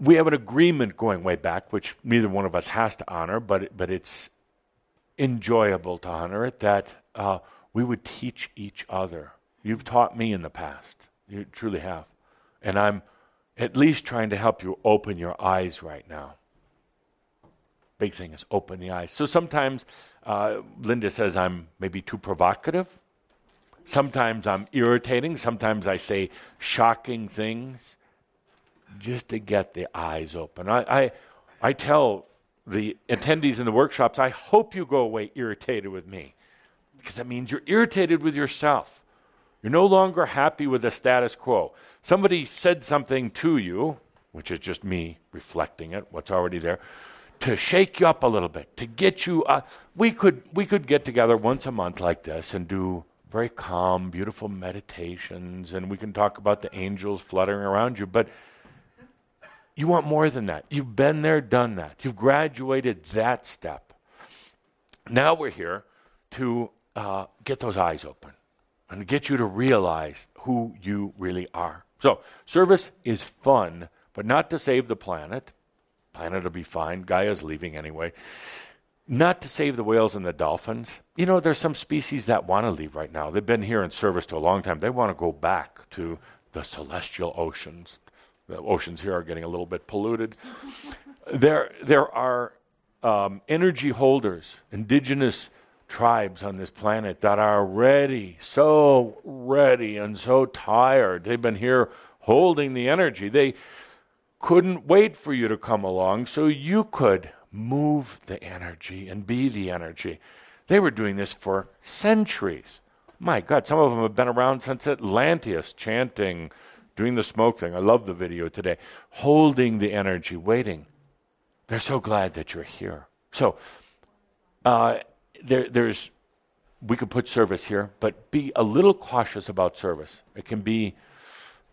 We have an agreement going way back, which neither one of us has to honor, but, but it's enjoyable to honor it, that uh, we would teach each other. You've taught me in the past. You truly have. And I'm at least trying to help you open your eyes right now. Big thing is open the eyes. So sometimes uh, Linda says I'm maybe too provocative. Sometimes I'm irritating. Sometimes I say shocking things just to get the eyes open. I, I, I tell the attendees in the workshops, I hope you go away irritated with me because that means you're irritated with yourself. You're no longer happy with the status quo. Somebody said something to you, which is just me reflecting it, what's already there to shake you up a little bit, to get you. Uh, we could we could get together once a month like this and do very calm, beautiful meditations, and we can talk about the angels fluttering around you. But you want more than that. You've been there, done that. You've graduated that step. Now we're here to uh, get those eyes open and get you to realize who you really are. So, service is fun, but not to save the planet planet will be fine. Gaia's leaving anyway. Not to save the whales and the dolphins. You know, there's some species that want to leave right now. They've been here in service to a long time. They want to go back to the celestial oceans. The oceans here are getting a little bit polluted. [LAUGHS] there, there are um, energy holders, indigenous tribes on this planet that are ready, so ready and so tired. They've been here holding the energy. They couldn't wait for you to come along so you could move the energy and be the energy. They were doing this for centuries. My God, some of them have been around since Atlantis, chanting, doing the smoke thing. I love the video today. Holding the energy, waiting. They're so glad that you're here. So, uh, there, there's, we could put service here, but be a little cautious about service. It can be,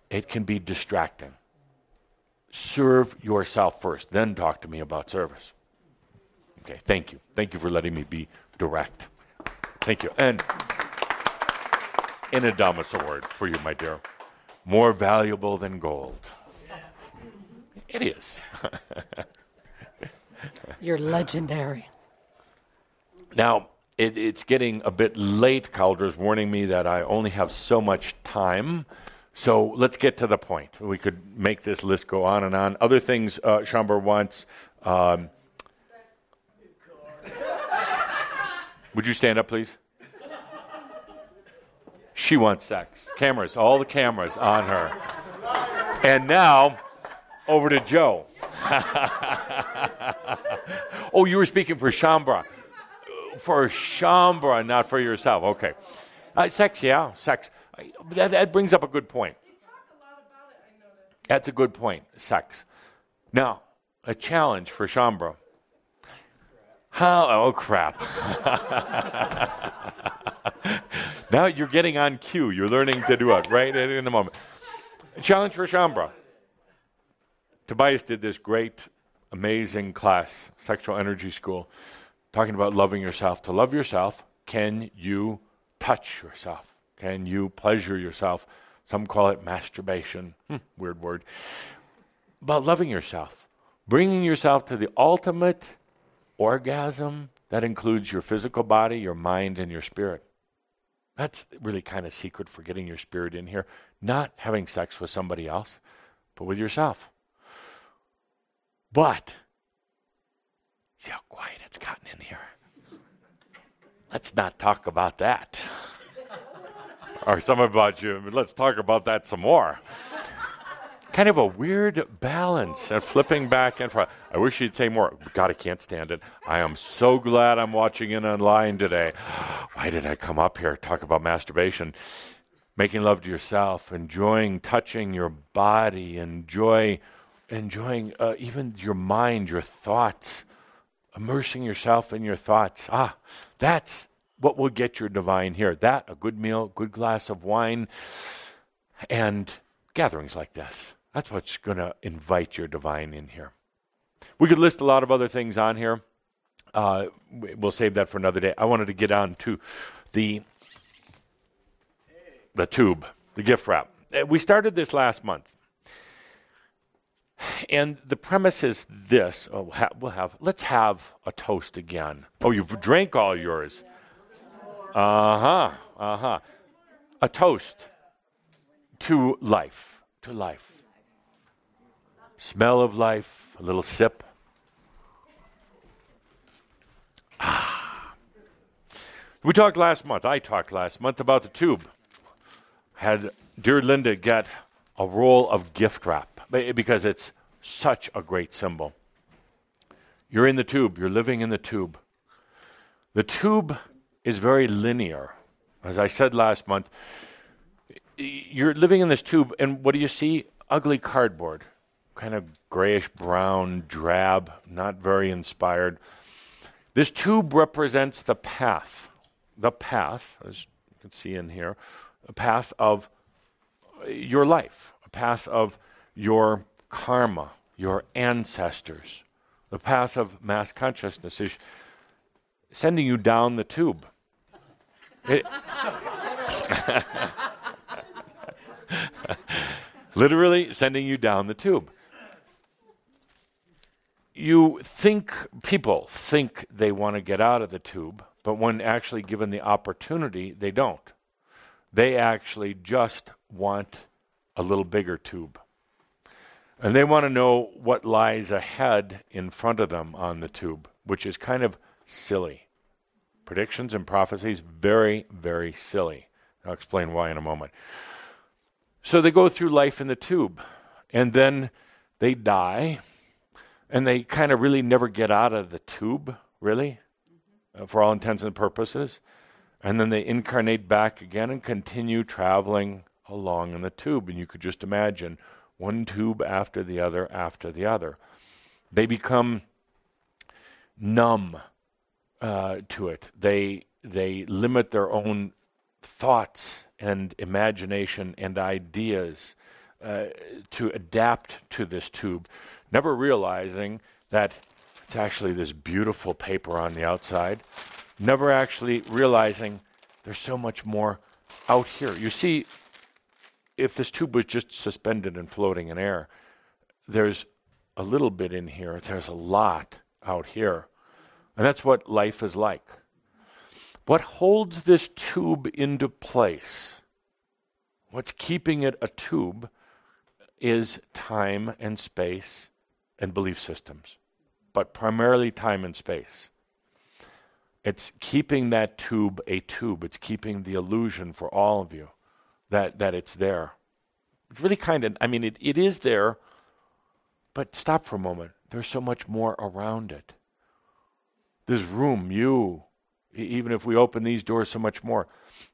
it can be distracting serve yourself first, then talk to me about service. Okay, thank you. Thank you for letting me be direct. Thank you. And in a Adamus award for you, my dear. More valuable than gold. It is. [LAUGHS] You're legendary. Now, it, it's getting a bit late. Cauldre's warning me that I only have so much time. So let's get to the point. We could make this list go on and on. Other things uh, Shaumbra wants. Um, would you stand up, please? She wants sex. Cameras, all the cameras on her. And now, over to Joe. [LAUGHS] oh, you were speaking for Shaumbra. For Shaumbra, not for yourself. Okay. Uh, sex, yeah, sex. That, that brings up a good point. That's a good point. Sex. Now, a challenge for Shaumbra. How? Oh, crap. [LAUGHS] now you're getting on cue. You're learning to do it right in the moment. A challenge for Shaumbra. Tobias did this great, amazing class, Sexual Energy School, talking about loving yourself. To love yourself, can you touch yourself? Can you pleasure yourself? Some call it masturbation. Hmm, weird word. But loving yourself, bringing yourself to the ultimate orgasm that includes your physical body, your mind, and your spirit. That's really kind of secret for getting your spirit in here. Not having sex with somebody else, but with yourself. But, see how quiet it's gotten in here. Let's not talk about that. [LAUGHS] or some about you, let's talk about that some more. kind of a weird balance and flipping back and forth. I wish you'd say more. God, I can't stand it. I am so glad I'm watching it online today. [GASPS] Why did I come up here talk about masturbation? Making love to yourself, enjoying touching your body, enjoy enjoying uh, even your mind, your thoughts, immersing yourself in your thoughts. Ah, that's what will get your divine here. That, a good meal, good glass of wine, and gatherings like this. That's what's going to invite your divine in here. We could list a lot of other things on here. Uh, we'll save that for another day. I wanted to get on to the the tube, the gift wrap. Uh, we started this last month. And the premise is this. Oh, we'll have, let's have a toast again. Oh, you've drank all yours. Uh huh. Uh huh. A toast to life. To life. Smell of life, a little sip. Ah. We talked last month, I talked last month about the tube. Had dear Linda get a roll of gift wrap because it's such a great symbol. You're in the tube, you're living in the tube. The tube is very linear. As I said last month, you're living in this tube, and what do you see? Ugly cardboard, kind of grayish brown, drab, not very inspired. This tube represents the path, the path, as you can see in here, a path of your life, a path of your karma, your ancestors. The path of mass consciousness is sending you down the tube. It, [LAUGHS] literally sending you down the tube. You think, people think they want to get out of the tube, but when actually given the opportunity, they don't. They actually just want a little bigger tube. And they want to know what lies ahead in front of them on the tube, which is kind of silly. Predictions and prophecies, very, very silly. I'll explain why in a moment. So they go through life in the tube, and then they die, and they kind of really never get out of the tube, really, uh, for all intents and purposes. And then they incarnate back again and continue traveling along in the tube. And you could just imagine one tube after the other after the other. They become numb uh, to it. They they limit their own thoughts and imagination and ideas uh, to adapt to this tube, never realizing that it's actually this beautiful paper on the outside, never actually realizing there's so much more out here. You see, if this tube was just suspended and floating in air, there's a little bit in here, there's a lot out here. And that's what life is like. What holds this tube into place, what's keeping it a tube, is time and space and belief systems, but primarily time and space. It's keeping that tube a tube. It's keeping the illusion for all of you that, that it's there. It's really kind of, I mean, it, it is there, but stop for a moment. There's so much more around it. There's room, you, even if we open these doors, so much more.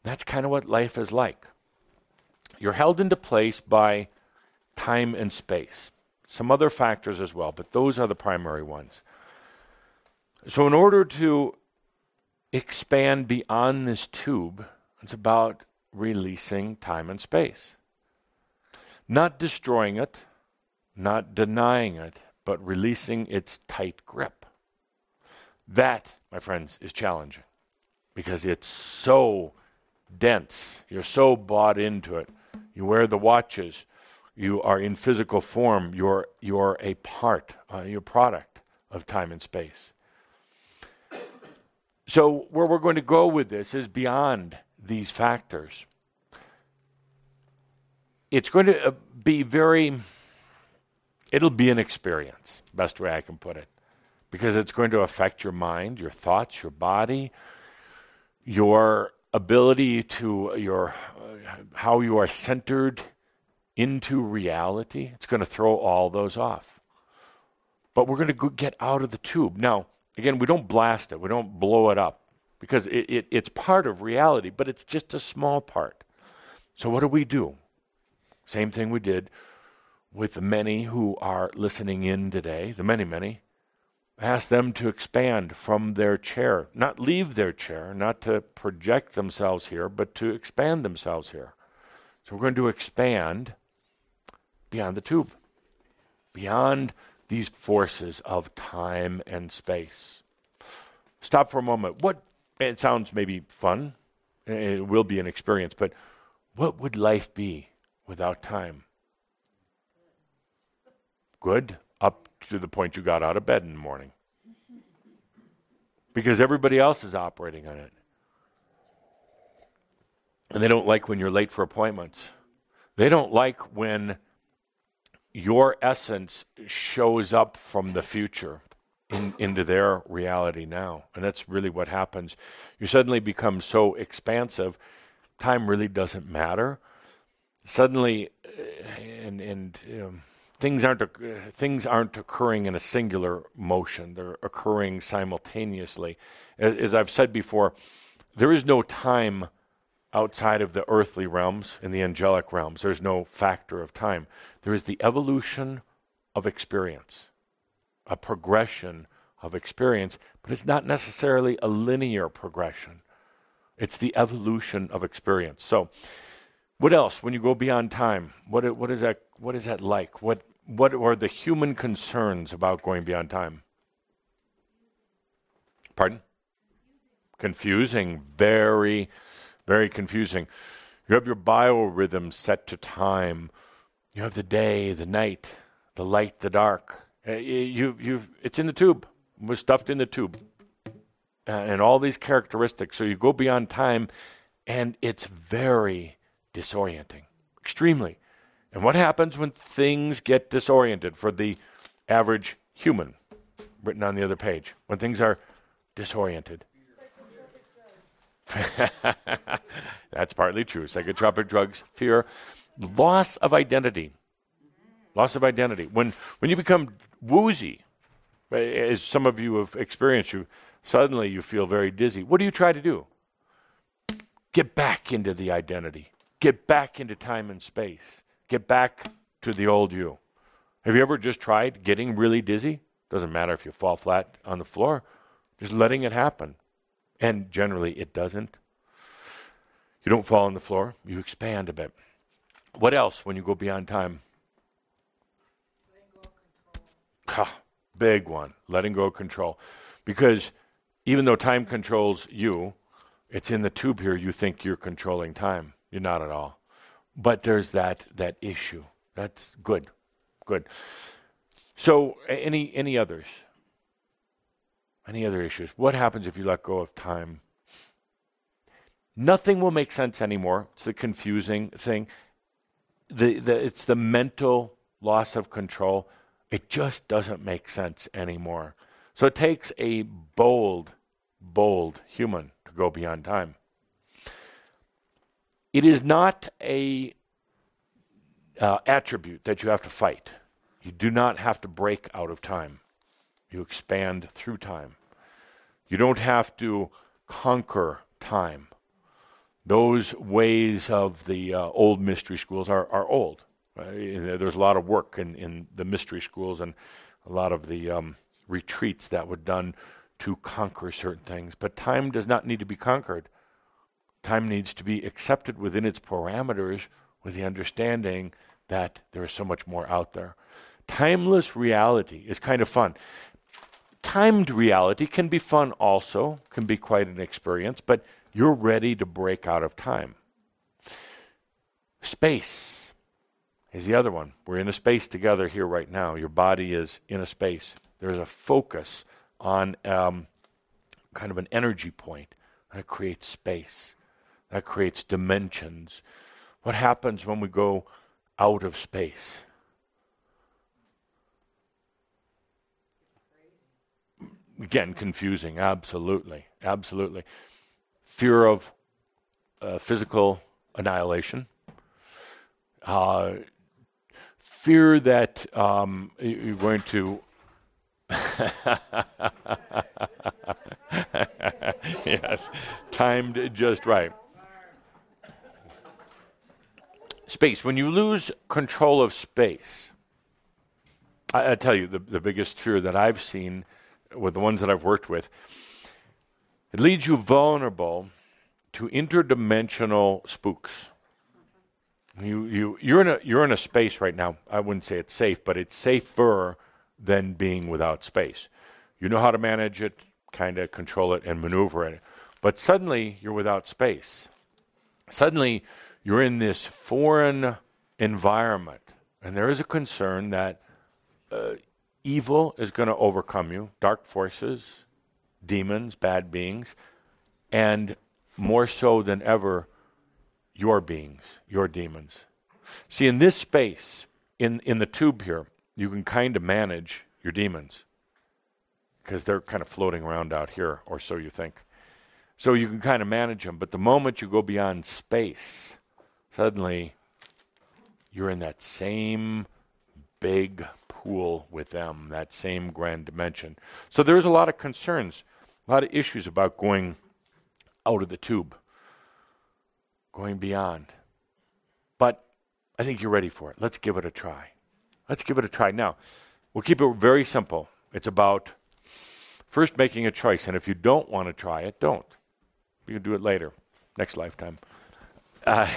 That's kind of what life is like. You're held into place by time and space, some other factors as well, but those are the primary ones. So, in order to expand beyond this tube, it's about releasing time and space. Not destroying it, not denying it, but releasing its tight grip. That, my friends, is challenging because it's so dense. You're so bought into it. You wear the watches. You are in physical form. You're, you're a part, uh, you're a product of time and space. So, where we're going to go with this is beyond these factors. It's going to uh, be very, it'll be an experience, best way I can put it, because it's going to affect your mind, your thoughts, your body, your ability to, your, uh, how you are centered into reality. It's going to throw all those off. But we're going to get out of the tube. Now, again, we don't blast it, we don't blow it up because it, it, it's part of reality, but it's just a small part. So, what do we do? Same thing we did with the many who are listening in today, the many, many. Ask them to expand from their chair, not leave their chair, not to project themselves here, but to expand themselves here. So, we're going to expand beyond the tube, beyond these forces of time and space. Stop for a moment. What it sounds maybe fun, it will be an experience, but what would life be without time? Good, up to the point you got out of bed in the morning. Because everybody else is operating on it. And they don't like when you're late for appointments. They don't like when your essence shows up from the future in, into their reality now. And that's really what happens. You suddenly become so expansive, time really doesn't matter. Suddenly, uh, and, and um, things, aren't, uh, things aren't occurring in a singular motion, they're occurring simultaneously. As, as I've said before, there is no time outside of the earthly realms in the angelic realms. There's no factor of time. There is the evolution of experience, a progression of experience, but it's not necessarily a linear progression. It's the evolution of experience. So, what else when you go beyond time? What, what, is, that, what is that like? What, what are the human concerns about going beyond time? Pardon? Confusing, very very confusing. You have your biorhythm set to time. You have the day, the night, the light, the dark. Uh, you, you, it's in the tube. It was stuffed in the tube. Uh, and all these characteristics. So you go beyond time, and it's very disorienting, extremely. And what happens when things get disoriented for the average human? Written on the other page. When things are disoriented. [LAUGHS] That's partly true. Psychotropic drugs, fear, loss of identity. Loss of identity. When when you become woozy, as some of you have experienced, you suddenly you feel very dizzy. What do you try to do? Get back into the identity. Get back into time and space. Get back to the old you. Have you ever just tried getting really dizzy? Doesn't matter if you fall flat on the floor, just letting it happen. And generally, it doesn't. You don't fall on the floor, you expand a bit. What else when you go beyond time? Ah, big one. Letting go of control. Because even though time controls you, it's in the tube here you think you're controlling time. You're not at all. But there's that that issue. That's good. Good. So any any others? Any other issues? What happens if you let go of time? Nothing will make sense anymore. It's the confusing thing. The, the, it's the mental loss of control. It just doesn't make sense anymore. So it takes a bold, bold human to go beyond time. It is not a uh, attribute that you have to fight. You do not have to break out of time, you expand through time. You don't have to conquer time. Those ways of the uh, old mystery schools are, are old. Uh, there's a lot of work in, in the mystery schools and a lot of the um, retreats that were done to conquer certain things. But time does not need to be conquered. Time needs to be accepted within its parameters with the understanding that there is so much more out there. Timeless reality is kind of fun. Timed reality can be fun also, can be quite an experience, but you're ready to break out of time. Space is the other one. We're in a space together here right now. Your body is in a space. There's a focus on um, kind of an energy point that creates space, that creates dimensions. What happens when we go out of space? Again, confusing, absolutely, absolutely. Fear of uh, physical annihilation, uh, fear that um, you're going to. [LAUGHS] yes, timed just right. Space. When you lose control of space, I, I tell you, the, the biggest fear that I've seen with the ones that I've worked with, it leads you vulnerable to interdimensional spooks. You, you, you're, in a, you're in a space right now. I wouldn't say it's safe, but it's safer than being without space. You know how to manage it, kind of control it, and maneuver it. But suddenly, you're without space. Suddenly, you're in this foreign environment. And there is a concern that uh, evil is going to overcome you, dark forces, demons, bad beings, and more so than ever, your beings, your demons. See, in this space, in, in the tube here, you can kind of manage your demons because they're kind of floating around out here, or so you think. So you can kind of manage them. But the moment you go beyond space, suddenly you're in that same big pool with them, that same grand dimension. So there's a lot of concerns, a lot of issues about going out of the tube, going beyond. But I think you're ready for it. Let's give it a try. Let's give it a try. Now, we'll keep it very simple. It's about first making a choice. And if you don't want to try it, don't. You can do it later, next lifetime. Uh,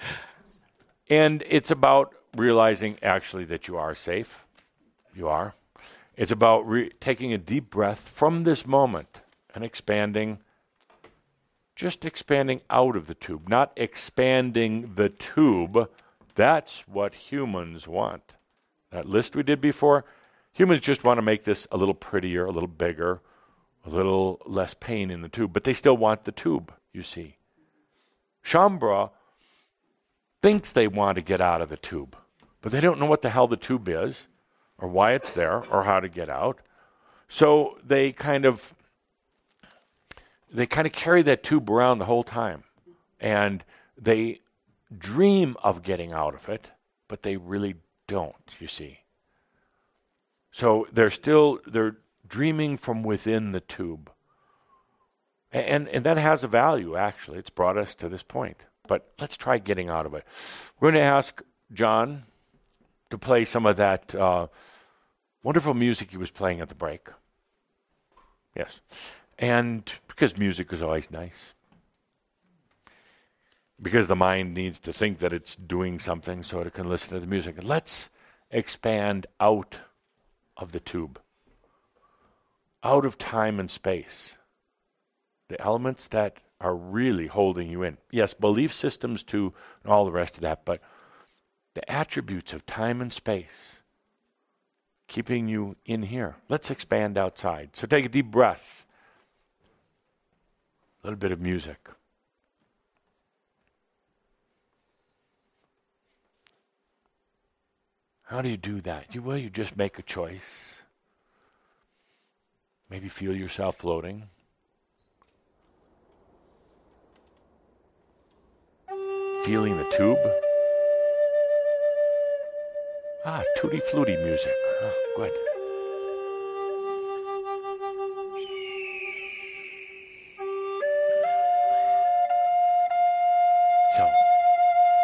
[LAUGHS] and it's about realizing actually that you are safe. You are. It's about re- taking a deep breath from this moment and expanding, just expanding out of the tube, not expanding the tube. That's what humans want. That list we did before, humans just want to make this a little prettier, a little bigger, a little less pain in the tube, but they still want the tube, you see. Shaumbra thinks they want to get out of the tube, but they don't know what the hell the tube is, or why it's there, or how to get out. So they kind of they kind of carry that tube around the whole time, and they dream of getting out of it, but they really don't. You see. So they're still they're dreaming from within the tube. And, and that has a value, actually. It's brought us to this point. But let's try getting out of it. We're going to ask John to play some of that uh, wonderful music he was playing at the break. Yes. And because music is always nice. Because the mind needs to think that it's doing something so it can listen to the music. Let's expand out of the tube, out of time and space. The elements that are really holding you in. Yes, belief systems too, and all the rest of that, but the attributes of time and space keeping you in here. Let's expand outside. So take a deep breath. A little bit of music. How do you do that? You, well, you just make a choice. Maybe feel yourself floating. Feeling the tube. Ah, tutti fluty music. Oh, good.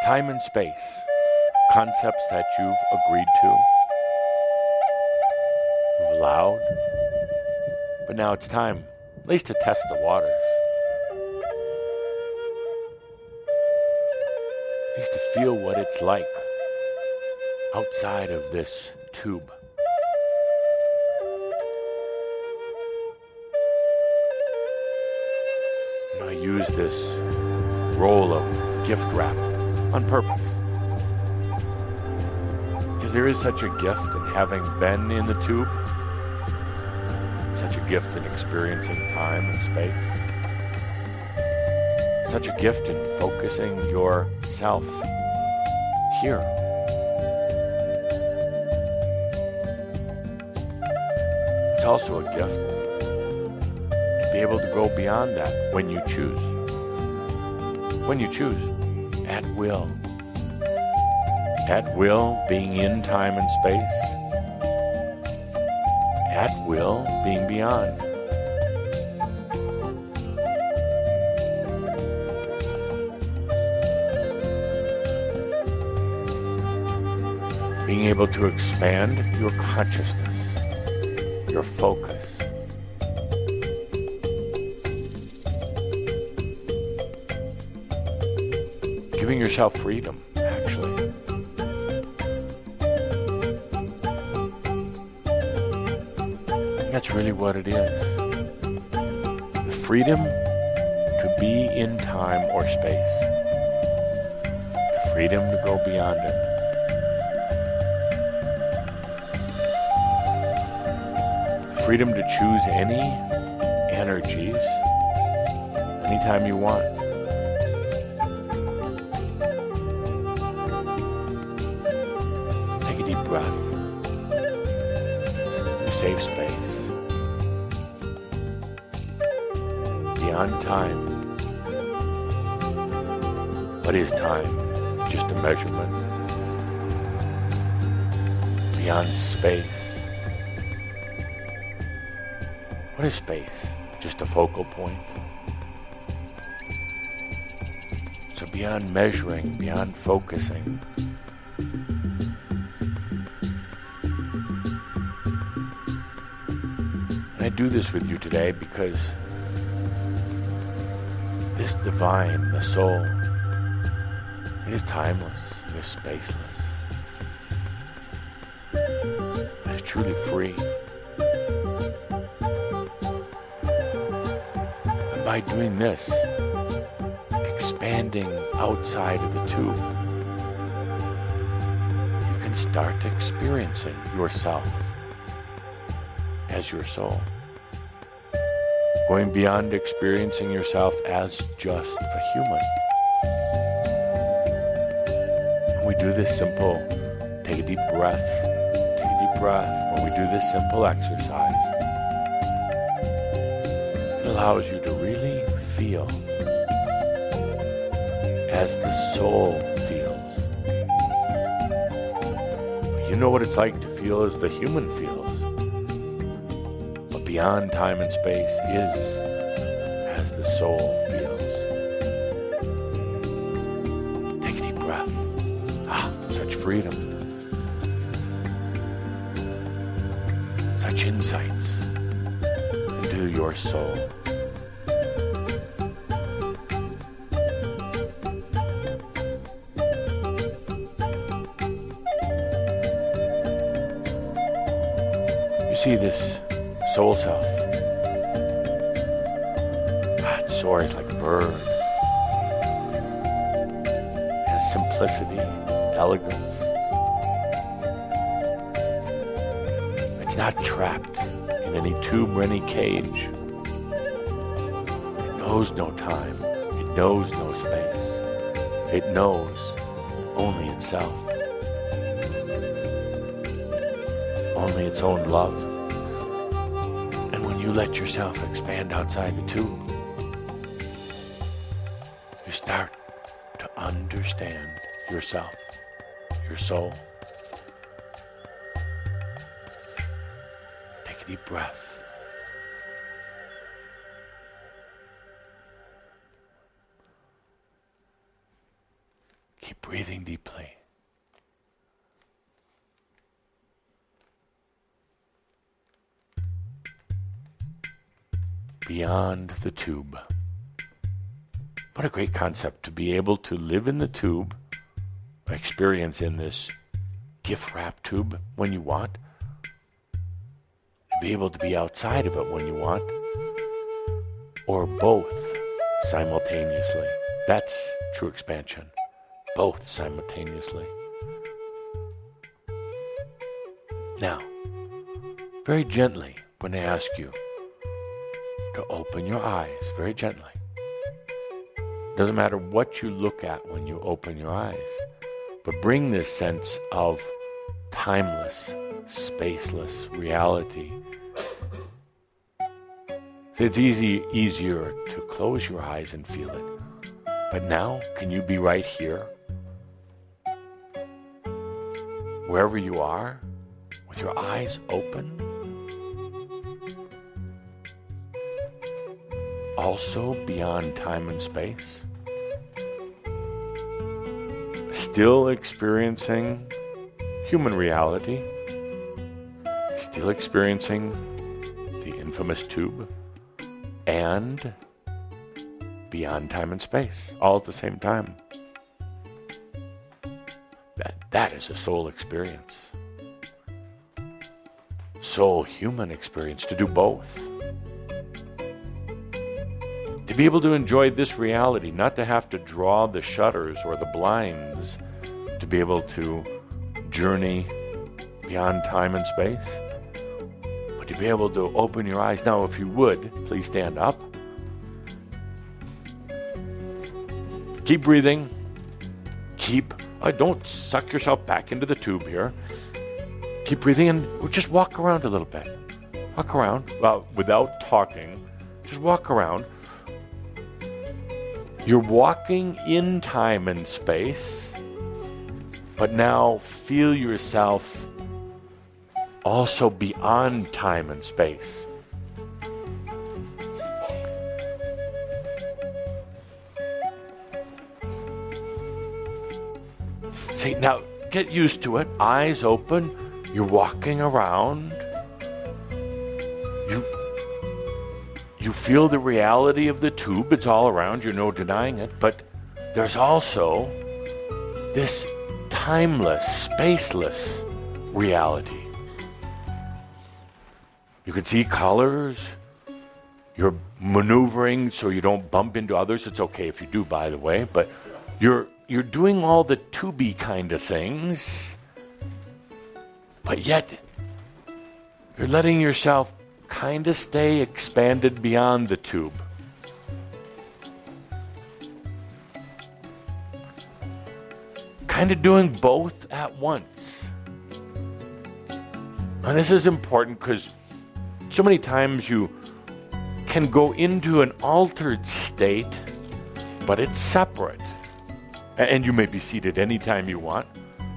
Time and space, concepts that you've agreed to, you've allowed, but now it's time, at least to test the waters. At least to feel what it's like outside of this tube. I use this roll of gift wrap on purpose. Because there is such a gift in having been in the tube, such a gift in experiencing time and space, such a gift in focusing yourself here. It's also a gift to be able to go beyond that when you choose. When you choose, at will. At will, being in time and space. At will, being beyond. Being able to expand your consciousness, your focus. Giving yourself freedom, actually. That's really what it is. The freedom to be in time or space. The freedom to go beyond it. The freedom to choose any energies anytime you want. Time. What is time? Just a measurement. Beyond space. What is space? Just a focal point. So beyond measuring, beyond focusing, I do this with you today because this divine, the soul, it is timeless, it is spaceless, it is truly free. And by doing this, expanding outside of the tube, you can start experiencing yourself as your soul. Going beyond experiencing yourself as just a human. We do this simple, take a deep breath, take a deep breath. When we do this simple exercise, it allows you to really feel as the soul feels. You know what it's like to feel as the human feels beyond time and space is It knows only itself, only its own love. And when you let yourself expand outside the tube, you start to understand yourself, your soul. Take a deep breath. Beyond the tube. What a great concept to be able to live in the tube, experience in this gift wrap tube when you want, be able to be outside of it when you want, or both simultaneously. That's true expansion both simultaneously. Now, very gently, when I ask you to open your eyes, very gently. Doesn't matter what you look at when you open your eyes, but bring this sense of timeless, spaceless reality. It's easy, easier to close your eyes and feel it. But now, can you be right here? wherever you are, with your eyes open. Also beyond time and space. Still experiencing human reality. Still experiencing the infamous tube. And beyond time and space, all at the same time. That, that is a soul experience. Soul human experience to do both. Be able to enjoy this reality, not to have to draw the shutters or the blinds, to be able to journey beyond time and space, but to be able to open your eyes. Now, if you would, please stand up. Keep breathing. Keep uh, don't suck yourself back into the tube here. Keep breathing and just walk around a little bit. Walk around well, without talking. Just walk around. You're walking in time and space, but now feel yourself also beyond time and space. See, now get used to it. Eyes open. You're walking around. You feel the reality of the tube. It's all around. You're no denying it. But there's also this timeless, spaceless reality. You can see colors. You're maneuvering so you don't bump into others. It's okay if you do, by the way, but you're you're doing all the to be kind of things, but yet you're letting yourself kind of stay expanded beyond the tube. Kind of doing both at once. And this is important because so many times you can go into an altered state, but it's separate. And you may be seated anytime you want,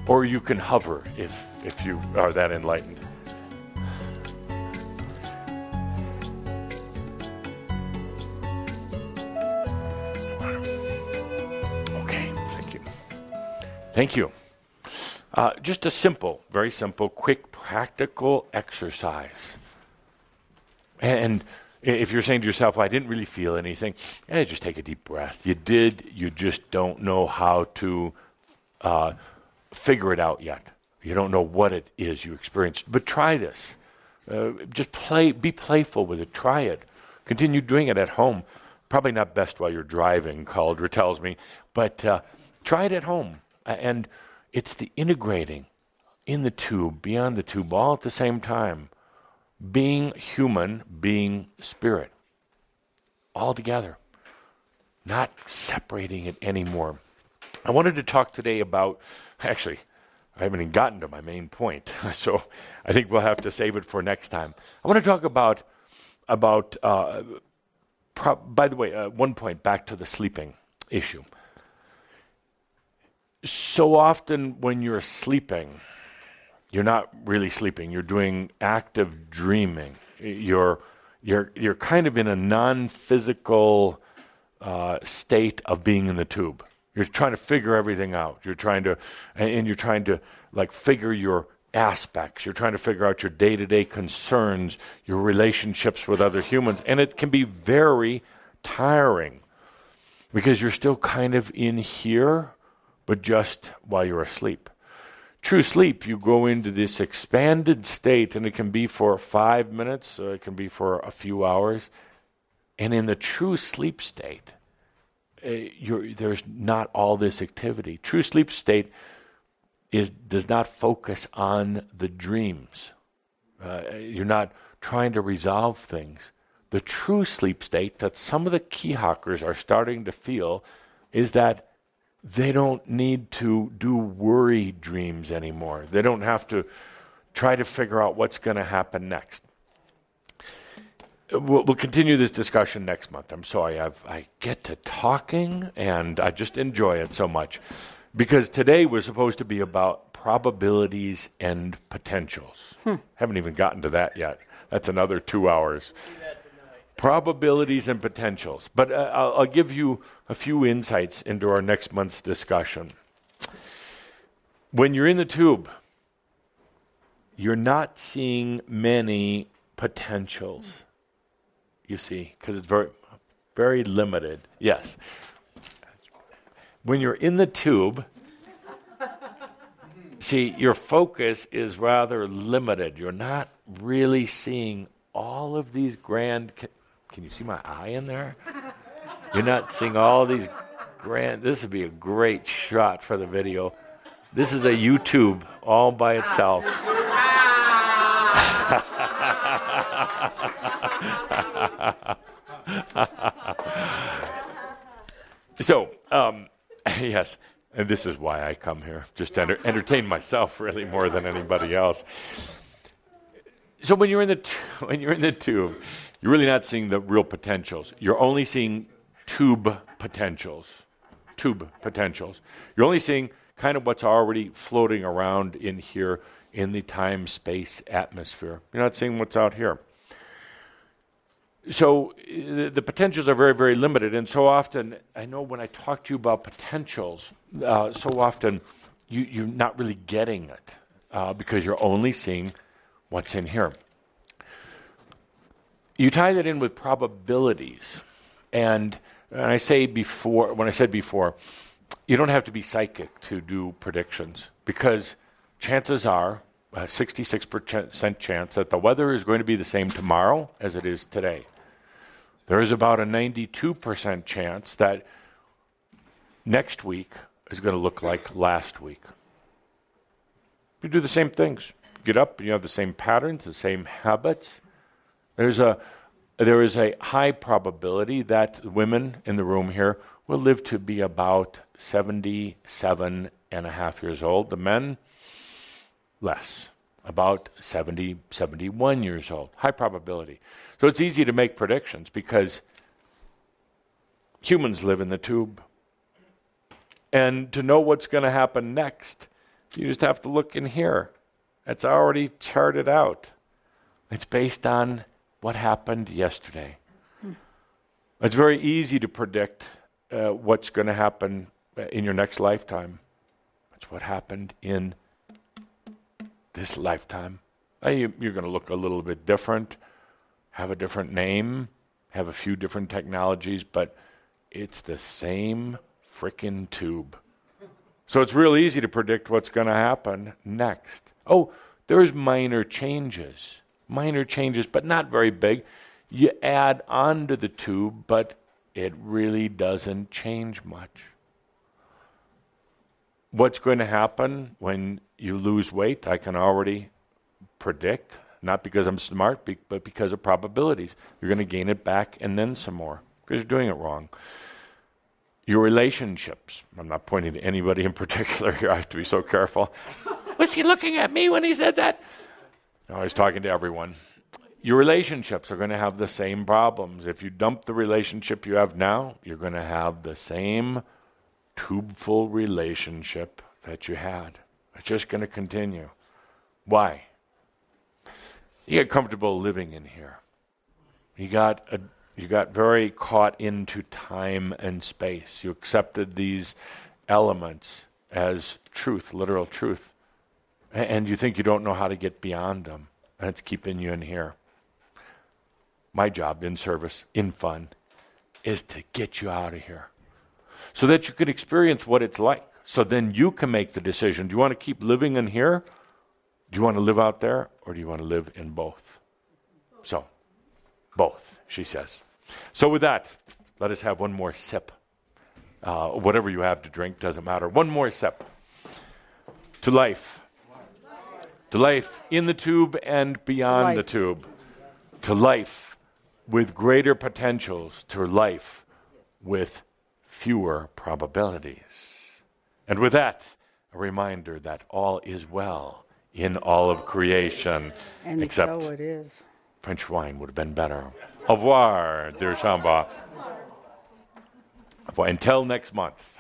or you can hover if, if you are that enlightened. Thank you. Uh, just a simple, very simple, quick, practical exercise. And if you're saying to yourself, well, I didn't really feel anything, eh, just take a deep breath. You did, you just don't know how to uh, figure it out yet. You don't know what it is you experienced. But try this. Uh, just play, be playful with it. Try it. Continue doing it at home. Probably not best while you're driving, Cauldre tells me, but uh, try it at home. And it's the integrating in the tube, beyond the tube, all at the same time being human, being spirit, all together, not separating it anymore. I wanted to talk today about, actually, I haven't even gotten to my main point, [LAUGHS] so I think we'll have to save it for next time. I want to talk about, about uh, pro- by the way, uh, one point back to the sleeping issue. So often when you're sleeping, you're not really sleeping. You're doing active dreaming. You're you're you're kind of in a non-physical uh, state of being in the tube. You're trying to figure everything out. You're trying to, and, and you're trying to like figure your aspects. You're trying to figure out your day-to-day concerns, your relationships with other humans, and it can be very tiring because you're still kind of in here, but just while you're asleep. True sleep, you go into this expanded state, and it can be for five minutes, it can be for a few hours. And in the true sleep state, uh, there's not all this activity. True sleep state is does not focus on the dreams. Uh, you're not trying to resolve things. The true sleep state that some of the Keahakers are starting to feel is that they don't need to do worry dreams anymore. They don't have to try to figure out what's going to happen next. We'll, we'll, continue this discussion next month. I'm sorry, I've, I get to talking and I just enjoy it so much. Because today was supposed to be about probabilities and potentials. Hmm. Haven't even gotten to that yet. That's another two hours probabilities and potentials. But uh, I'll, I'll give you a few insights into our next month's discussion. When you're in the tube, you're not seeing many potentials. You see, because it's very, very limited. Yes. When you're in the tube, see, your focus is rather limited. You're not really seeing all of these grand can you see my eye in there? You're not seeing all these grand. This would be a great shot for the video. This is a YouTube all by itself. [LAUGHS] so, um, [LAUGHS] yes, and this is why I come here, just to enter- entertain myself really more than anybody else. So when you're in the t- [LAUGHS] when you're in the tube, you're really not seeing the real potentials. You're only seeing tube potentials. Tube potentials. You're only seeing kind of what's already floating around in here in the time space atmosphere. You're not seeing what's out here. So the, the, potentials are very, very limited. And so often, I know when I talk to you about potentials, uh, so often you, you're not really getting it uh, because you're only seeing what's in here. You tie that in with probabilities. And, and I say before, when I said before, you don't have to be psychic to do predictions because chances are a 66% chance that the weather is going to be the same tomorrow as it is today. There is about a 92% chance that next week is going to look like last week. You do the same things. Get up and you have the same patterns, the same habits. There's a, there is a high probability that women in the room here will live to be about 77 and a half years old. The men, less, about 70, 71 years old. High probability. So it's easy to make predictions because humans live in the tube. And to know what's going to happen next, you just have to look in here. It's already charted out. It's based on what happened yesterday. Hmm. It's very easy to predict uh, what's going to happen uh, in your next lifetime. That's what happened in this lifetime. You, you're going to look a little bit different, have a different name, have a few different technologies, but it's the same freaking tube. So it's real easy to predict what's going to happen next. Oh, there's minor changes minor changes, but not very big. You add onto the tube, but it really doesn't change much. What's going to happen when you lose weight, I can already predict, not because I'm smart, but because of probabilities. You're going to gain it back and then some more because you're doing it wrong. Your relationships, I'm not pointing to anybody in [LAUGHS] particular here, I have to be so careful. [LAUGHS] Was he looking at me when he said that? I was talking to everyone. Your relationships are going to have the same problems. If you dump the relationship you have now, you're going to have the same tubeful relationship that you had. It's just going to continue. Why? You get comfortable living in here. You got a, you got very caught into time and space. You accepted these elements as truth, literal truth. And you think you don't know how to get beyond them. And it's keeping you in here. My job in service, in fun, is to get you out of here so that you can experience what it's like. So then you can make the decision do you want to keep living in here? Do you want to live out there? Or do you want to live in both? So, both, she says. So, with that, let us have one more sip. Uh, whatever you have to drink doesn't matter. One more sip. To life. To life in the tube and beyond the tube. To life with greater potentials. To life with fewer probabilities. And with that, a reminder that all is well in all of creation, And except so it is. French wine would have been better. Au revoir, dear Shaumbra. Until next month.